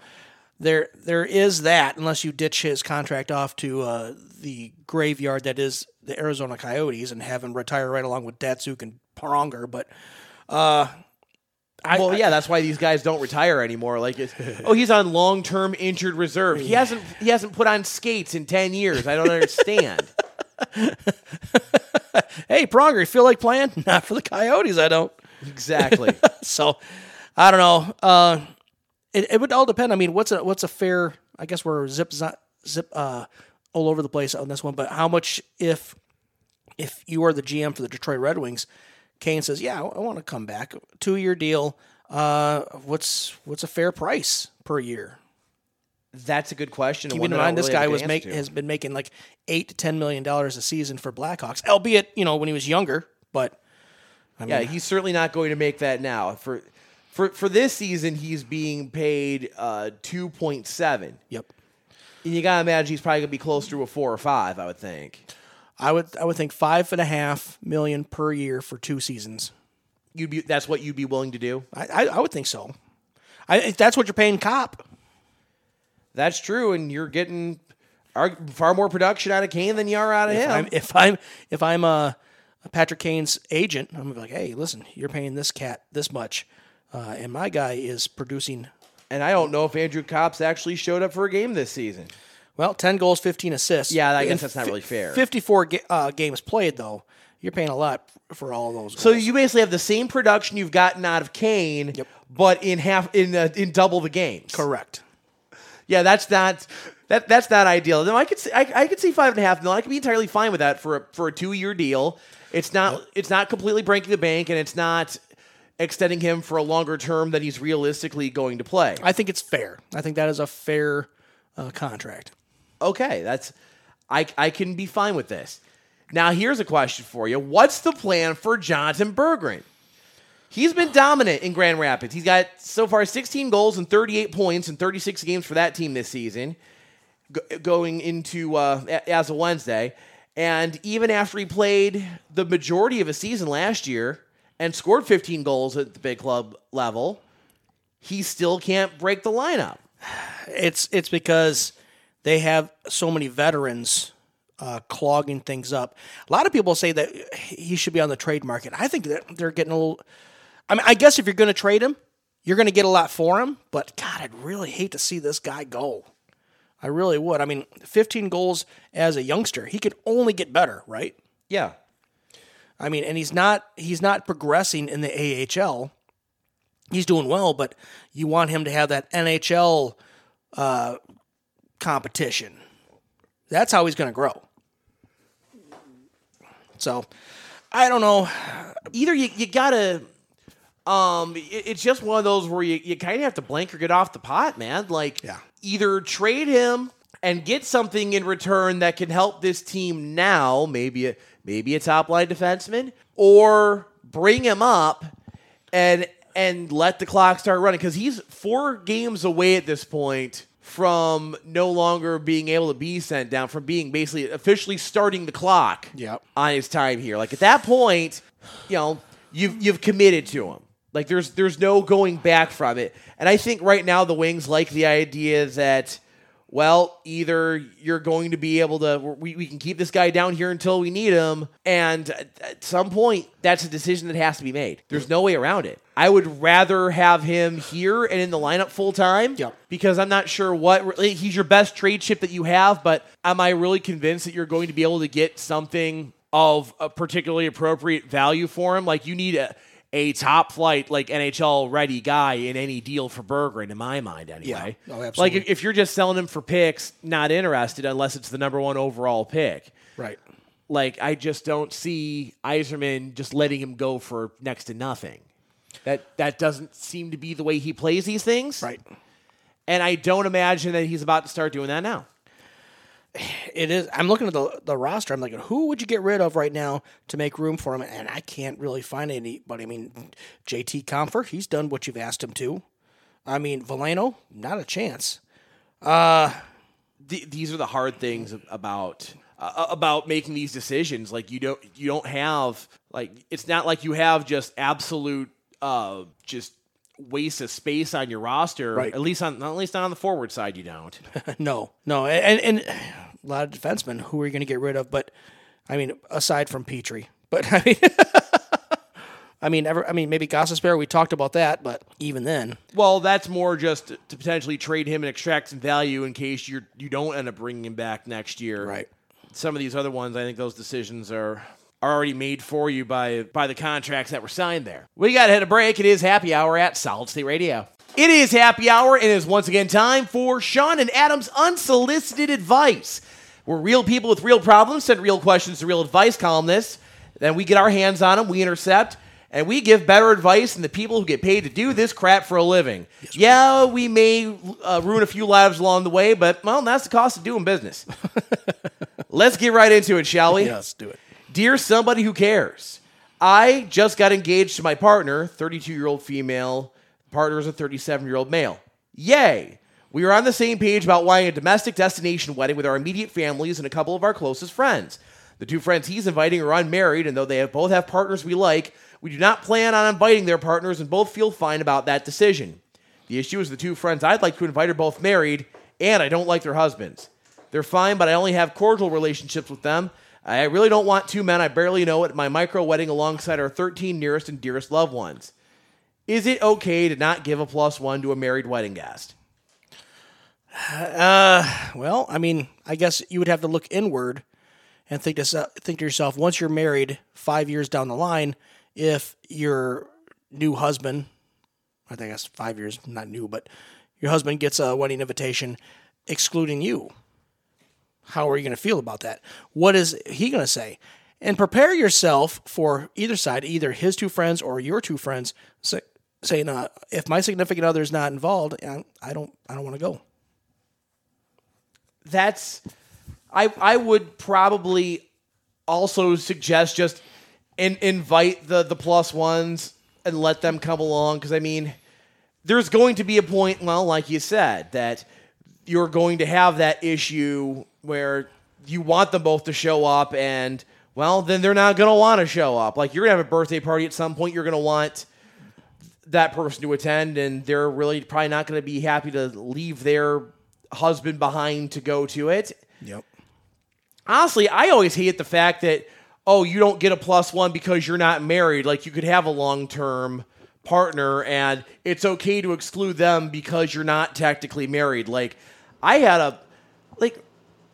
there there is that unless you ditch his contract off to uh, the graveyard that is the Arizona Coyotes and have him retire right along with Datsyuk and Pronger. But uh, I, well, yeah, that's why these guys don't retire anymore. Like, it's, oh, he's on long-term injured reserve. He hasn't he hasn't put on skates in ten years. I don't understand. hey, Pronger, you feel like playing? Not for the Coyotes, I don't. exactly. So I don't know. Uh, it, it would all depend. I mean, what's a what's a fair? I guess we're zip zi- zip uh, all over the place on this one. But how much if if you are the GM for the Detroit Red Wings, Kane says, "Yeah, I, want to come back. Two year deal. Uh, what's what's a fair price per year?" That's a good question. Keep in mind, this really guy was make, has been making like eight to ten million dollars a season for Blackhawks, albeit you know when he was younger. But I mean, Yeah, he's certainly not going to make that now. For for for this season, he's being paid uh, two point seven. yep. And you gotta imagine he's probably gonna be close to a four or five. I would think. I would I would think five and a half million per year for two seasons. You'd be that's what you'd be willing to do. I I, I would think so. I, if that's what you're paying Copp. That's true, and you're getting ar- far more production out of Kane than you are out of If him. I'm if I'm if I'm uh, Patrick Kane's agent, I'm gonna be like, hey, listen, you're paying this cat this much, uh, and my guy is producing And I don't know if Andrew Copp's actually showed up for a game this season. well, ten goals, fifteen assists. Yeah, I guess that's not really fair. Fifty-four ga- uh, games played though. You're paying a lot for all those. Goals. So you basically have the same production you've gotten out of Kane, yep. but in half in uh, in double the games. correct. Yeah, that's not that that's not ideal. No, I could see I, I could see five and a half mil. I could be entirely fine with that for a, for a two year deal. It's not it's not completely breaking the bank, and it's not extending him for a longer term than he's realistically going to play. I think it's fair. I think that is a fair uh, contract. okay, that's I I can be fine with this. Now here's a question for you: What's the plan for Jonatan Berggren? He's been dominant in Grand Rapids. He's got so far 16 goals and 38 points in 36 games for that team this season, go- going into uh, a- as a Wednesday. And even after he played the majority of a season last year and scored 15 goals at the big club level, he still can't break the lineup. It's it's because they have so many veterans uh, clogging things up. A lot of people say that he should be on the trade market. I think that they're getting a little. I mean, I guess if you're going to trade him, you're going to get a lot for him. But God, I'd really hate to see this guy go. I really would. I mean, 15 goals as a youngster, he could only get better, right? Yeah. I mean, and he's not he's not progressing in the AHL. He's doing well, but you want him to have that NHL uh, competition. That's how he's going to grow. So, I don't know. Either you, you gotta um it- it's just one of those where you, you kind of have to blank or get off the pot, man. Like Yeah. either trade him and get something in return that can help this team now, maybe a maybe a top line defenseman, or bring him up and and let the clock start running because he's four games away at this point from no longer being able to be sent down, from being basically officially starting the clock Yep. on his time here. Like at that point, you know, you've you've committed to him. Like there's there's no going back from it. And I think right now the Wings like the idea that well, either you're going to be able to we, we can keep this guy down here until we need him and at, some point that's a decision that has to be made. There's no way around it. I would rather have him here and in the lineup full time Yep. because I'm not sure what he's your best trade chip that you have, but am I really convinced that you're going to be able to get something of a particularly appropriate value for him? Like you need a a top flight like NHL ready guy in any deal for Berggren in my mind anyway. Yeah. Oh, Like absolutely. if, if you're just selling him for picks, not interested unless it's the number one overall pick. Right. Like I just don't see Yzerman just letting him go for next to nothing. That that doesn't seem to be the way he plays these things. Right. And I don't imagine that he's about to start doing that now. It is. I'm looking at the the roster. I'm like, who would you get rid of right now to make room for him? And I can't really find anybody. I mean, JT Compher, he's done what you've asked him to. I mean, Veleno, not a chance. Th- these are the hard things about uh, about making these decisions. Like you don't you don't have like it's not like you have just absolute uh just waste of space on your roster. Right. At least on at least not on the forward side you don't. no, no, and, and a lot of defensemen. Who are you going to get rid of? But I mean, aside from Petry, but I mean, I mean, ever, I mean, maybe Gostisbehere. We talked about that, but even then, Well, that's more just to potentially trade him and extract some value in case you you don't end up bringing him back next year. Right. Some of these other ones, I think those decisions are are already made for you by by the contracts that were signed there. We got to hit a break. It is happy hour at Solid State Radio. It is happy hour. and It is once again time for Sean and Adam's unsolicited advice. We're real people with real problems, send real questions to real advice columnists. Then we get our hands on them, we intercept, and we give better advice than the people who get paid to do this crap for a living. yeah, we may uh, ruin a few lives along the way, but well, that's the cost of doing business. Let's get right into it, shall we? yes, do it. Dear somebody who cares, I just got engaged to my partner, 32 year old female. Partner is a 37 year old male. Yay! We are on the same page about wanting a domestic destination wedding with our immediate families and a couple of our closest friends. The two friends he's inviting are unmarried, and though they have both have partners we like, we do not plan on inviting their partners and both feel fine about that decision. The issue is the two friends I'd like to invite are both married, and I don't like their husbands. They're fine, but I only have cordial relationships with them. I really don't want two men I barely know at my micro wedding alongside our 13 nearest and dearest loved ones. Is it okay to not give a plus one to a married wedding guest? Uh, well, I mean, I guess you would have to look inward and think to think to yourself: once you're married, five years down the line, if your new husband, I think that's five years, not new, but your husband gets a wedding invitation excluding you, how are you going to feel about that? What is he going to say? And prepare yourself for either side, either his two friends or your two friends, say, saying, uh, "If my significant other is not involved, I don't, I don't want to go." that's I I would probably also suggest just in, invite the the plus ones and let them come along because I mean there's going to be a point well like you said that you're going to have that issue where you want them both to show up, and well, then they're not going to want to show up. Like you're going to have a birthday party at some point, you're going to want that person to attend, and they're really probably not going to be happy to leave their husband behind to go to it. Yep. Honestly, I always hate the fact that oh, you don't get a plus one because you're not married. Like you could have a long term partner and it's okay to exclude them because you're not technically married. Like I had a like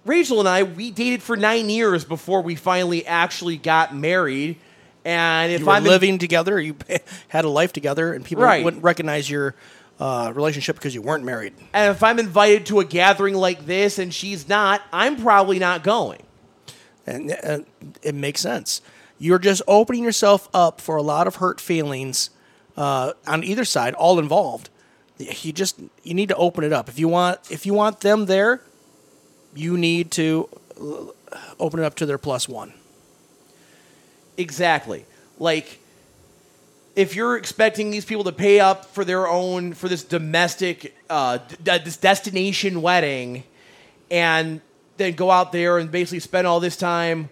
Rachel and I we dated for 9 years before we finally actually got married. And if You were I'm in- living together, you had a life together, and people Right. wouldn't recognize your uh, relationship because you weren't married. and if I'm invited to a gathering like this and she's not, I'm probably not going. and uh, it makes sense. You're just opening yourself up for a lot of hurt feelings uh, on either side, all involved. You just you need to open it up. If you want if you want them there, you need to open it up to their plus one. Exactly. Like if you're expecting these people to pay up for their own for this domestic uh, d- this destination wedding and then go out there and basically spend all this time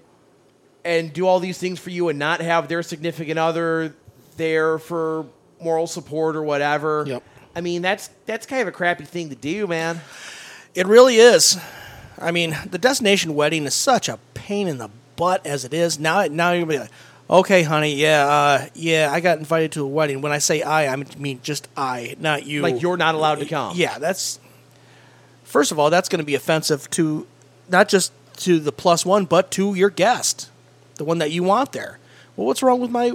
and do all these things for you and not have their significant other there for moral support or whatever. Yep. I mean, that's that's kind of a crappy thing to do, man. It really is. I mean, the destination wedding is such a pain in the butt as it is. Now, now you're gonna be like, okay, honey, yeah, uh, yeah, I got invited to a wedding. When I say I, I mean just I, not you. Like you're not allowed to come. Yeah, that's first of all, that's going to be offensive to not just to the plus one, but to your guest, the one that you want there. Well, what's wrong with my?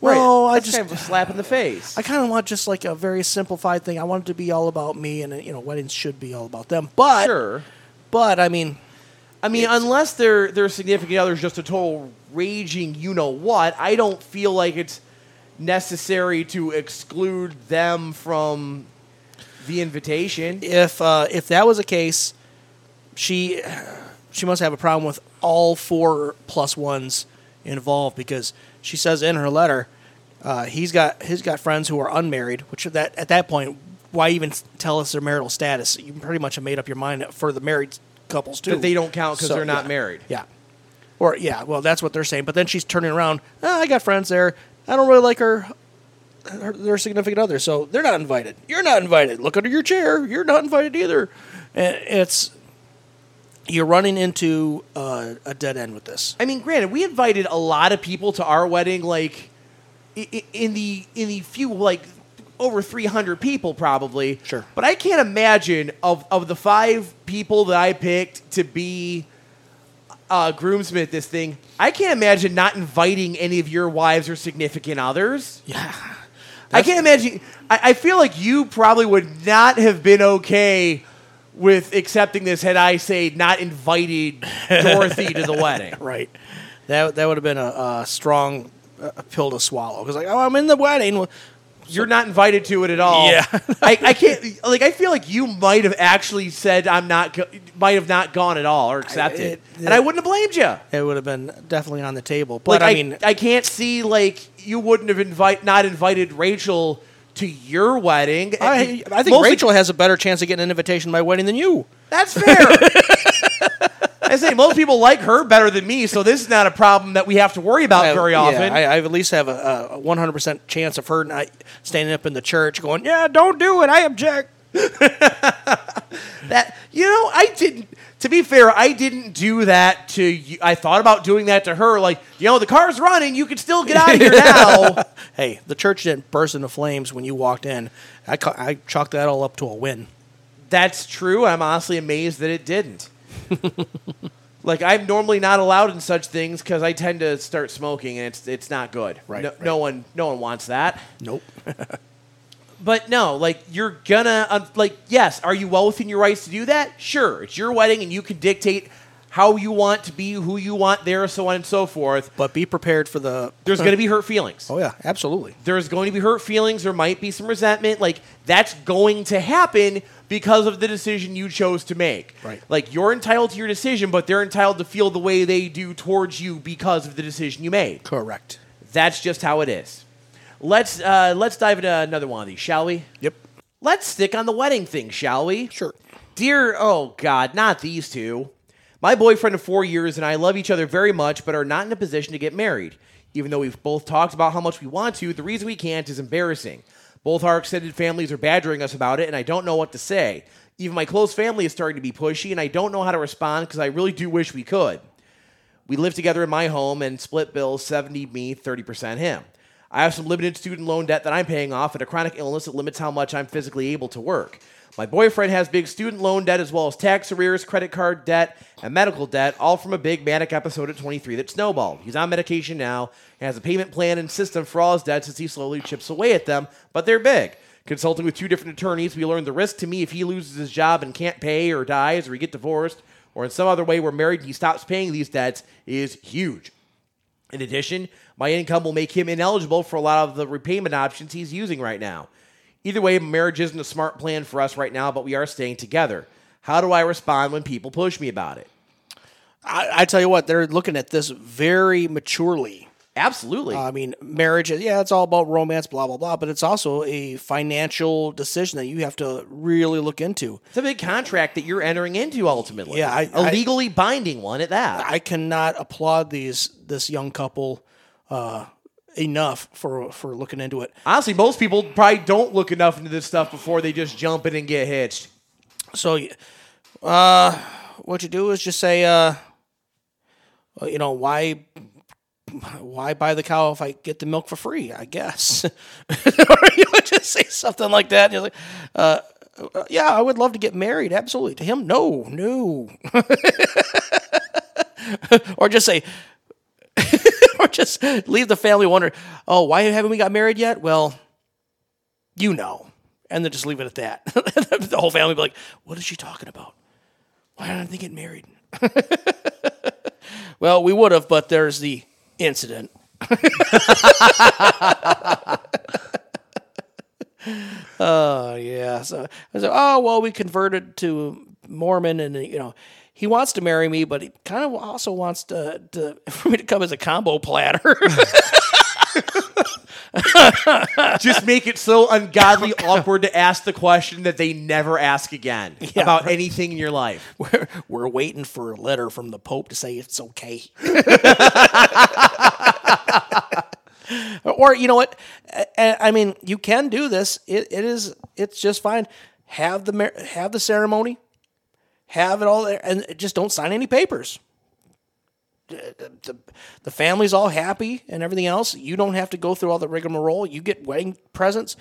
Well, I That's just kind of a slap in the face. I kind of want just like a very simplified thing. I want it to be all about me, and you know, weddings should be all about them. But sure. but I mean, I mean, unless their their significant other is just a total raging, you know what? I don't feel like it's necessary to exclude them from the invitation. if uh, if that was the case, she she must have a problem with all four plus ones involved because she says in her letter uh, he's got he's got friends who are unmarried, which that at that point why even tell us their marital status? You pretty much have made up your mind for the married couples too. That they don't count 'cause So, they're not yeah. married. Yeah, or yeah, well that's what they're saying. But then she's turning around. "Ah, I got friends there. I don't really like her her, their significant other, so they're not invited. You're not invited. Look under your chair. You're not invited either. And it's you're running into uh, a dead end with this. I mean, granted, we invited a lot of people to our wedding, like in the in the few like over 300 people probably. Sure. But I can't imagine of of the five people that I picked to be uh, groomsmen at this thing. I can't imagine not inviting any of your wives or significant others. Yeah, I can't imagine. I, I feel like you probably would not have been okay with accepting this had I say not invited Dorothy to the wedding. right. That that would have been a, a strong uh, pill to swallow because like, oh, I'm in the wedding. Well, You're not invited to it at all. Yeah. I, I can't. Like, I feel like you might have actually said I'm not. Go- might have not gone at all or accepted, it- and I wouldn't have blamed you. It would have been definitely on the table. But Like, I, I, mean, I can't see like you wouldn't have invite not invited Rachel to your wedding. I, I think Mostly- Rachel has a better chance of getting an invitation to my wedding than you. That's fair. I say most people like her better than me, so this is not a problem that we have to worry about I- very yeah, often. I, I at least have a, a 100% chance of her not standing up in the church going, "Yeah, don't do it. I object." that you know, I didn't. To be fair, I didn't do that to you. I thought about doing that to her. Like, you know, the car's running. You can still get out of here now. Hey, the church didn't burst into flames when you walked in. I, ca- I chalked that all up to a win. That's true. I'm honestly amazed that it didn't. like, I'm normally not allowed in such things because I tend to start smoking, and it's it's not good. Right, No, right. no one no one wants that. Nope. But no, like you're gonna uh, like yes, are you well within your rights to do that? Sure, it's your wedding and you can dictate how you want to be, who you want there, so on and so forth. but be prepared for the. There's gonna be hurt feelings. Oh yeah, absolutely. There's going to be hurt feelings. There might be some resentment. Like that's going to happen because of the decision you chose to make. Right. Like you're entitled to your decision, but they're entitled to feel the way they do towards you because of the decision you made. Correct. That's just how it is. Let's uh, let's dive into another one of these, shall we? Yep. Let's stick on the wedding thing, shall we? Sure. Dear, oh God, not these two. My boyfriend of four years and I love each other very much, but are not in a position to get married. Even though we've both talked about how much we want to, the reason we can't is embarrassing. Both our extended families are badgering us about it, and I don't know what to say. Even my close family is starting to be pushy, and I don't know how to respond because I really do wish we could. We live together in my home and split bills 70 me, 30% him. I have some limited student loan debt that I'm paying off and a chronic illness that limits how much I'm physically able to work. My boyfriend has big student loan debt as well as tax arrears, credit card debt, and medical debt, all from a big manic episode at 23 that snowballed. He's on medication now and has a payment plan and system for all his debts as he slowly chips away at them, but they're big. Consulting with two different attorneys, we learned the risk to me if he loses his job and can't pay or dies or we get divorced or in some other way we're married and he stops paying these debts is huge. In addition, my income will make him ineligible for a lot of the repayment options he's using right now. Either way, marriage isn't a smart plan for us right now, but we are staying together. How do I respond when people push me about it? I, I tell you what, they're looking at this very maturely. Absolutely. I mean, marriage, is- yeah, it's all about romance, blah, blah, blah, but it's also a financial decision that you have to really look into. it's a big contract that you're entering into ultimately. Yeah, I- a I- legally binding one at that. I cannot applaud these this young couple uh, enough for for looking into it. Honestly, most people probably don't look enough into this stuff before they just jump in and get hitched. So, uh, what you do is just say, uh, you know, why, why buy the cow if I get the milk for free? I guess, or you would just say something like that. You're like, uh, uh, yeah, I would love to get married. Absolutely. To him, no, no. or just say, or just leave the family wondering, oh, why haven't we got married yet? Well, you know. And then just leave it at that. the whole family be like, what is she talking about? Why aren't they getting married? well, we would have, but there's the incident. Oh yeah. So I said, oh well, we converted to Mormon, and you know, he wants to marry me, but he kind of also wants to, to for me to come as a combo platter. just make it so ungodly awkward to ask the question that they never ask again about anything in your life. we're, we're waiting for a letter from the Pope to say it's okay. or you know what? I, I mean, you can do this. It, it is. It's just fine. Have the have the ceremony, have it all there, and just don't sign any papers. The, the, family's all happy and everything else. You don't have to go through all the rigmarole. You get wedding presents.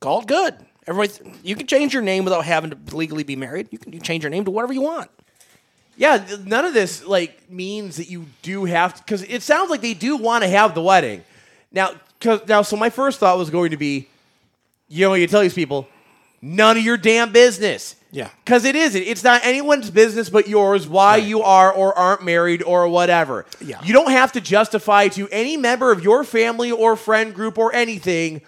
Call it good. Everybody, you can change your name without having to legally be married. You can you change your name to whatever you want. Yeah, none of this like means that you do have to because it sounds like they do want to have the wedding. Now, cause, now, so my first thought was going to be, you know, you tell these people, none of your damn business. Yeah. Because it isn't. It's not anyone's business but yours why you are or aren't married or whatever. Yeah. You don't have to justify to any member of your family or friend group or anything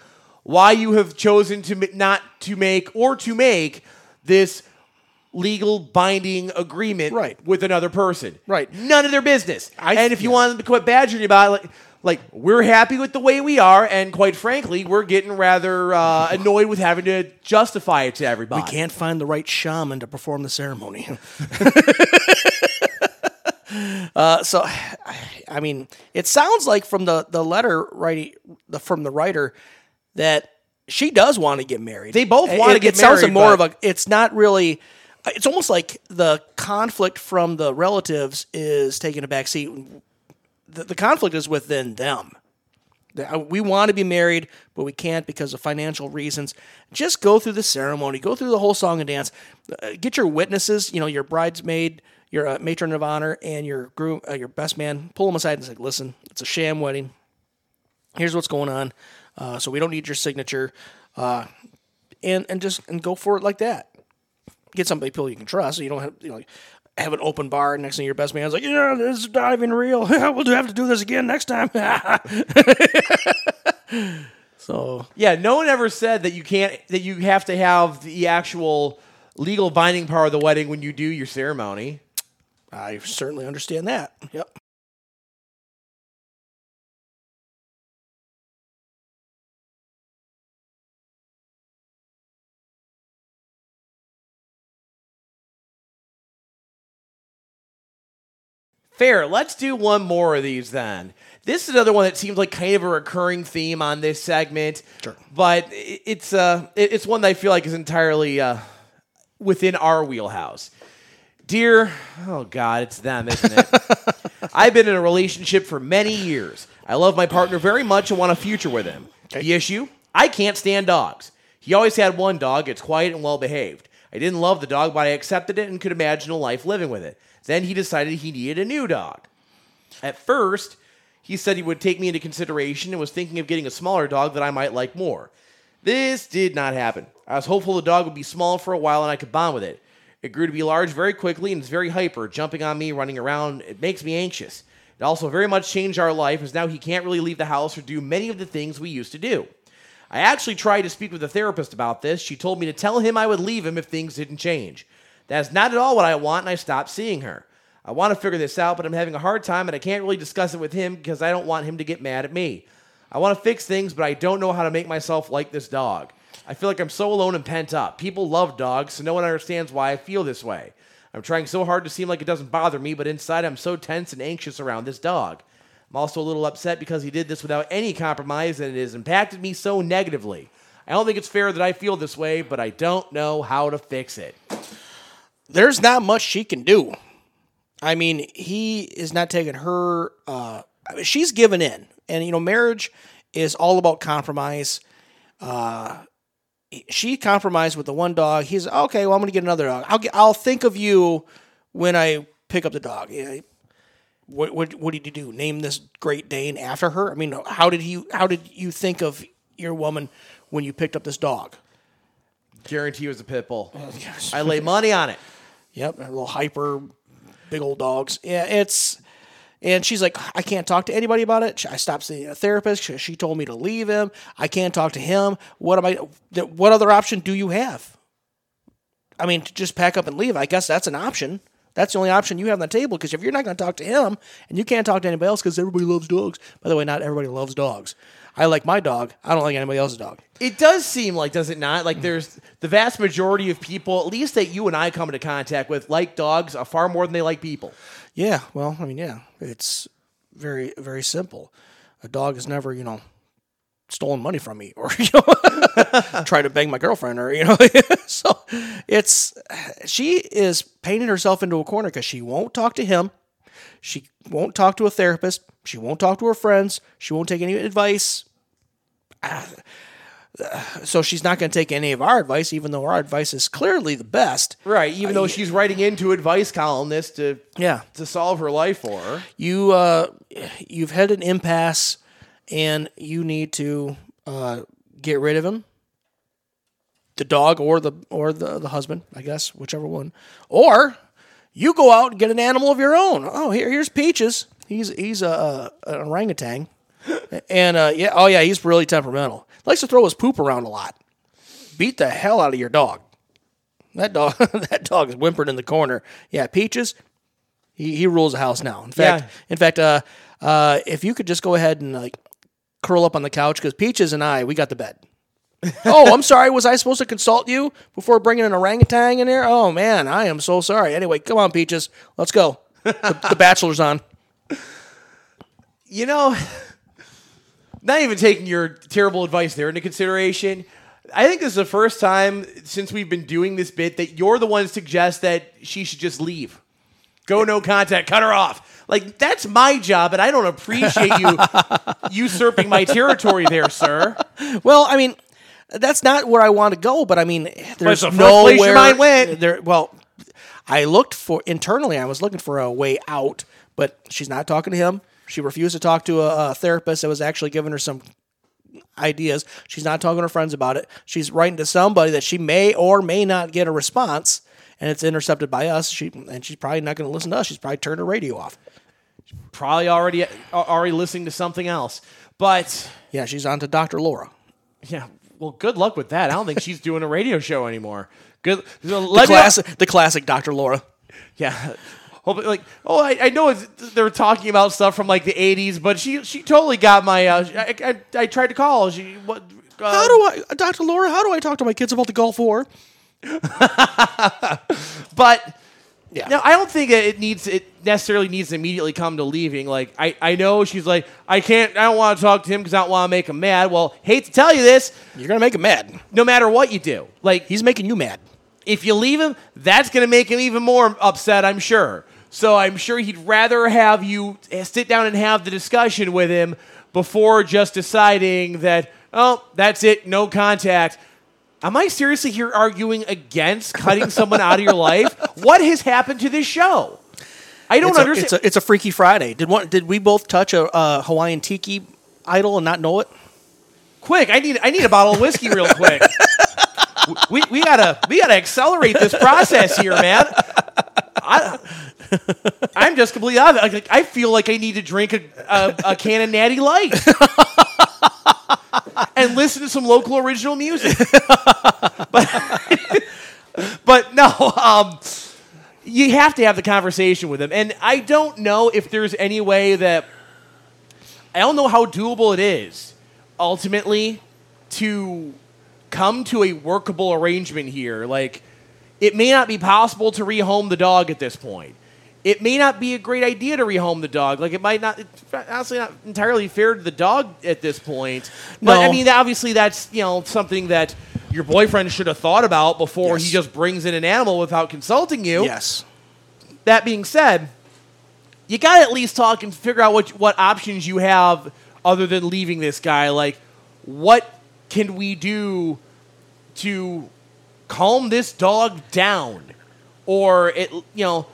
why you have chosen to not to make or to make this legal binding agreement Right. with another person. Right. None of their business. I- and if you want them to quit badgering you about it, like, like we're happy with the way we are, and quite frankly, we're getting rather uh, annoyed with having to justify it to everybody. We can't find the right shaman to perform the ceremony. uh, so, I mean, it sounds like from the the letter writing the from the writer that she does want to get married. They both wanna it, get It sounds like married, more of a. It's not really. It's almost like the conflict from the relatives is taking a back seat. The, the conflict is within them. Uh, We want to be married, but we can't because of financial reasons. Just go through the ceremony, go through the whole song and dance. Uh, get your witnesses, you know, your bridesmaid, your uh, matron of honor, and your groom, uh, your best man. Pull them aside and say, "Listen, it's a sham wedding. Here's what's going on. Uh, so we don't need your signature, uh, and and just and go for it like that. Get somebody people you can trust. So you don't have you know." Have an open bar. Next thing your best man's like, yeah, this is not even real. we'll have to do this again next time. so Yeah, no one ever said that you can't that you have to have the actual legal binding power of the wedding when you do your ceremony. I certainly understand that. Yep. Fair. Let's do one more of these then. This is another one that seems like kind of a recurring theme on this segment. Sure. But it's uh it's one that I feel like is entirely uh within our wheelhouse. Dear, oh God, it's them, isn't it? I've been in a relationship for many years. I love my partner very much and want a future with him. The issue? I can't stand dogs. He always had one dog, it's quiet and well behaved. I didn't love the dog, but I accepted it and could imagine a life living with it. Then he decided he needed a new dog. At first, he said he would take me into consideration and was thinking of getting a smaller dog that I might like more. This did not happen. I was hopeful the dog would be small for a while and I could bond with it. It grew to be large very quickly and is very hyper, jumping on me, running around. It makes me anxious. It also very much changed our life as now he can't really leave the house or do many of the things we used to do. I actually tried to speak with a therapist about this. She told me to tell him I would leave him if things didn't change. That's not at all what I want, and I stopped seeing her. I want to figure this out, but I'm having a hard time, and I can't really discuss it with him because I don't want him to get mad at me. I want to fix things, but I don't know how to make myself like this dog. I feel like I'm so alone and pent up. People love dogs, so no one understands why I feel this way. I'm trying so hard to seem like it doesn't bother me, but inside I'm so tense and anxious around this dog. I'm also a little upset because he did this without any compromise and it has impacted me so negatively. I don't think it's fair that I feel this way, but I don't know how to fix it. There's not much she can do. I mean, he is not taking her. Uh, I mean, she's given in, and you know, marriage is all about compromise. Uh, she compromised with the one dog. He's okay. Well, I'm going to get another dog. I'll get, I'll think of you when I pick up the dog. Yeah. What, what what did you do? Name this Great Dane after her? I mean, how did he? How did you think of your woman when you picked up this dog? Guarantee it was a pit bull. I lay money on it. Yep, a little hyper, big old dogs. Yeah, it's. And she's like, I can't talk to anybody about it. I stopped seeing a therapist. She, she told me to leave him. I can't talk to him. What am I? What other option do you have? I mean, to just pack up and leave. I guess that's an option. That's the only option you have on the table. Because if you're not going to talk to him and you can't talk to anybody else, because everybody loves dogs. By the way, not everybody loves dogs. I like my dog. I don't like anybody else's dog. It does seem like, does it not? Like there's the vast majority of people, at least that you and I come into contact with, like dogs uh, far more than they like people. Yeah, well, I mean, yeah, it's very, very simple. A dog has never, you know, stolen money from me or you know tried to bang my girlfriend or you know so it's she is painting herself into a corner because she won't talk to him she won't talk to a therapist she won't talk to her friends. She won't take any advice. So she's not going to take any of our advice even though our advice is clearly the best. Right. Even though she's writing into advice columnists to yeah. to solve her life for. Her. you uh, you've had an impasse and you need to uh, get rid of him. The dog or the or the, the husband i guess whichever one. Or you go out and get an animal of your own. Oh here here's peaches he's he's a, a an orangutan and uh, yeah oh yeah he's really temperamental likes to throw his poop around a lot beat the hell out of your dog that dog that dog is whimpering in the corner yeah peaches he, he rules the house now. In fact, Yeah. in fact, uh, uh, if you could just go ahead and like curl up on the couch because Peaches and I we got the bed. oh, I'm sorry. Was I supposed to consult you before bringing an orangutan in here? Oh man, I am so sorry. Anyway, come on, Peaches, let's go. The, the bachelor's on. You know, not even taking your terrible advice there into consideration. I think this is the first time since we've been doing this bit that you're the one to suggest that she should just leave. Go no contact, cut her off. Like that's my job, and I don't appreciate you usurping my territory there, sir. Well, I mean, that's not where I want to go, but I mean, there's the first nowhere. place your mind went. There, well, I looked for internally. I was looking for a way out, but she's not talking to him. She refused to talk to a, a therapist that was actually giving her some ideas. She's not talking to her friends about it. She's writing to somebody that she may or may not get a response, and it's intercepted by us. She and she's probably not going to listen to us. She's probably turned her radio off. Probably already uh, already listening to something else. But Yeah, she's on to Dr. Laura. yeah, well, good luck with that. I don't think she's doing a radio show anymore. Good. The, classic, the classic Dr. Laura. Yeah. Hope- Like, oh, I, I know it's, they're talking about stuff from like the '80s, but she she totally got my. Uh, I, I, I tried to call. She what? Uh, How do I, Dr. Laura? How do I talk to my kids about the Gulf War? But Yeah. no, I don't think that it needs it necessarily needs to immediately come to leaving. Like I, I know she's like I can't I don't want to talk to him because I don't want to make him mad. Well, hate to tell you this, You're gonna make him mad. no matter what you do, like He's making you mad. if you leave him, that's going to make him even more upset, I'm sure. So I'm sure he'd rather have you eh, sit down and have the discussion with him before just deciding that, oh, that's it, no contact. Am I seriously here arguing against cutting someone out of your life? What has happened to this show? I don't It's a, understand. it's, a, it's a Freaky Friday. Did one? Did we both touch a, a Hawaiian tiki idol and not know it? quick, I need I need a bottle of whiskey real quick. we, we gotta we gotta accelerate this process here, man. I, I'm just completely out of it. I feel like I need to drink a, a, a can of Natty Light and listen to some local original music. but, but no, um, you have to have the conversation with them. and I don't know if there's any way that I don't know how doable it is ultimately to come to a workable arrangement here. Like, it may not be possible to rehome the dog at this point. It may not be a great idea to rehome the dog. Like, it might not, it's honestly not entirely fair to the dog at this point. But, No. I mean, obviously, that's, you know, something that your boyfriend should have thought about before he just brings in an animal without consulting you. Yes. That being said, you got to at least talk and figure out what what options you have other than leaving this guy. Like, what can we do to calm this dog down, or it you know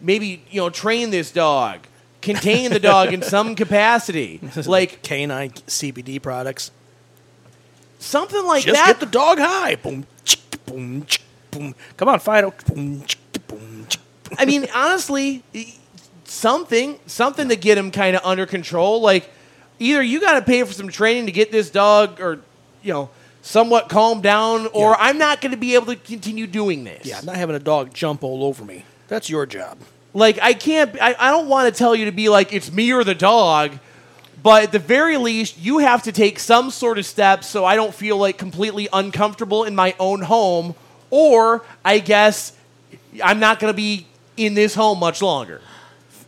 maybe you know train this dog, contain the dog in some capacity, like Canine CBD products. something like Just that. get the dog high. Boom, chick, boom, chick, boom. Come on, Fido. Boom, chick, boom, chick, boom. I mean, honestly, something something to get him kind of under control. Like either you got to pay for some training to get this dog, or you know, somewhat calm down, or Yeah. I'm not going to be able to continue doing this. Yeah, I'm not having a dog jump all over me. That's your job. Like I can't. I, I don't want to tell you to be like it's me or the dog. But at the very least, you have to take some sort of steps so I don't feel like completely uncomfortable in my own home, or I guess I'm not going to be in this home much longer.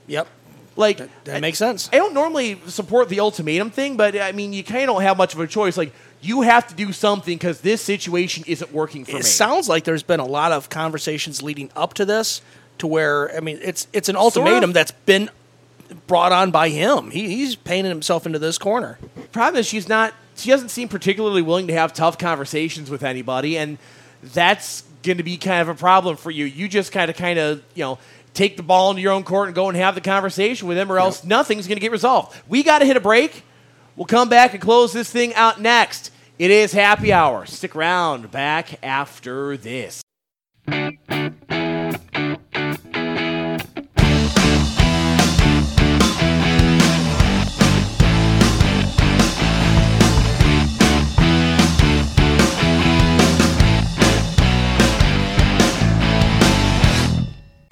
Yep. Like That, that makes sense. I don't normally support the ultimatum thing, but I mean, you kind of don't have much of a choice. Like, you have to do something because this situation isn't working for It me. It sounds like there's been a lot of conversations leading up to this to where I mean it's it's an ultimatum of. that's been brought on by him. He, he's painting himself into this corner. Problem is, she's not. She doesn't seem particularly willing to have tough conversations with anybody, and that's going to be kind of a problem for you. You just kind of, kind of, you know. Take the ball into your own court and go and have the conversation with him, or else nothing's going to get resolved. We got to hit a break. We'll come back and close this thing out next. It is happy hour. Stick around. Back after this.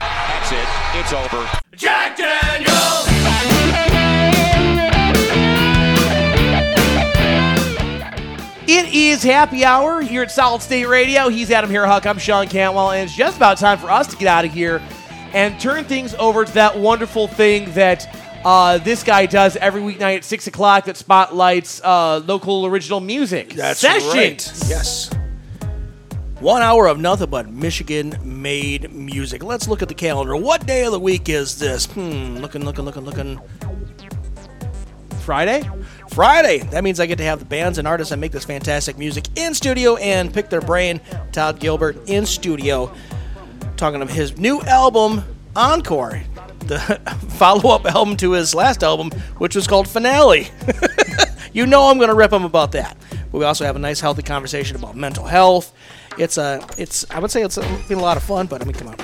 That's it. It's over. Happy hour here at Solid State Radio. He's Adam Here Huck. I'm Sean Cantwell, and it's just about time for us to get out of here and turn things over to that wonderful thing that uh, this guy does every weeknight at six o'clock that spotlights uh, local original music. That's Sessions. Yes. One hour of nothing but Michigan made music. Let's look at the calendar. What day of the week is this? Hmm, looking, looking, looking, looking. Friday. Friday. That means I get to have the bands and artists that make this fantastic music in studio and pick their brain. Todd Gilbert in studio, talking of his new album, Encore, the follow up album to his last album, which was called Finale. you know I'm going to rip him about that. But we also have a nice, healthy conversation about mental health. It's a, it's. I would say it's been a lot of fun, but I mean, come on.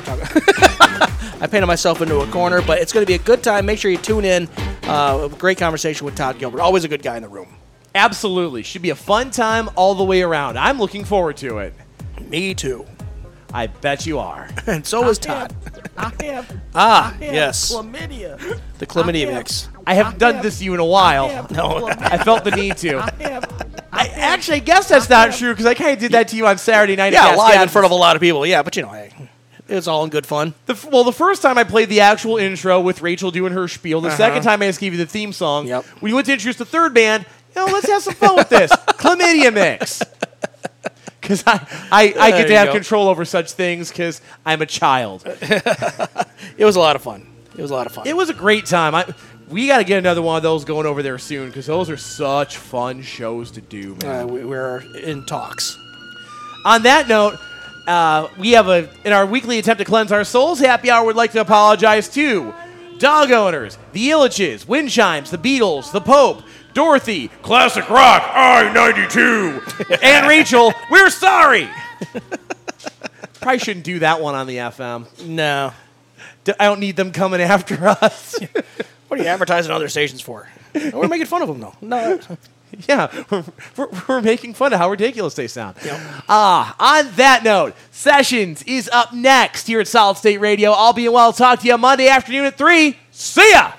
I painted myself into a corner, but it's going to be a good time. Make sure you tune in. Uh, a great conversation with Todd Gilbert. Always a good guy in the room. Absolutely. Should be a fun time all the way around. I'm looking forward to it. Me too. I bet you are. And so is Todd. I have, Ah, I have yes. chlamydia. The chlamydia I have- mix. I haven't done this to you in a while. No. I felt the need to. I have, I actually guess that's not true because I kind of did that to you on Saturday night. Yeah, at live in front of a lot of people. Yeah, but you know, hey, It's all in good fun. The, f- well, the first time I played the actual intro with Rachel doing her spiel. The second time I just gave you the theme song. Yep. You went to introduce the third band, you know, let's have some fun with this. Chlamydia mix. Because I, I, I There get to have go. control over such things because I'm a child. It was a lot of fun. It was a lot of fun. It was a great time. I, we got to get another one of those going over there soon because those are such fun shows to do, man. uh, we, we're in talks. On that note, uh, we have a in our weekly attempt to cleanse our souls. Happy Hour would like to apologize to dog owners, the Ilitches, Wind Chimes, the Beatles, the Pope, Dorothy, Classic Rock, I ninety two, and Rachel. We're sorry. Probably shouldn't do that one on the FM. No. D- I don't need them coming after us. What are you advertising other stations for? We're making fun of them, though. No. yeah, we're, we're, we're making fun of how ridiculous they sound. Yep. Ah, on that note, Sessions is up next here at Solid State Radio. I'll be well. Talk to you Monday afternoon at 3. See ya!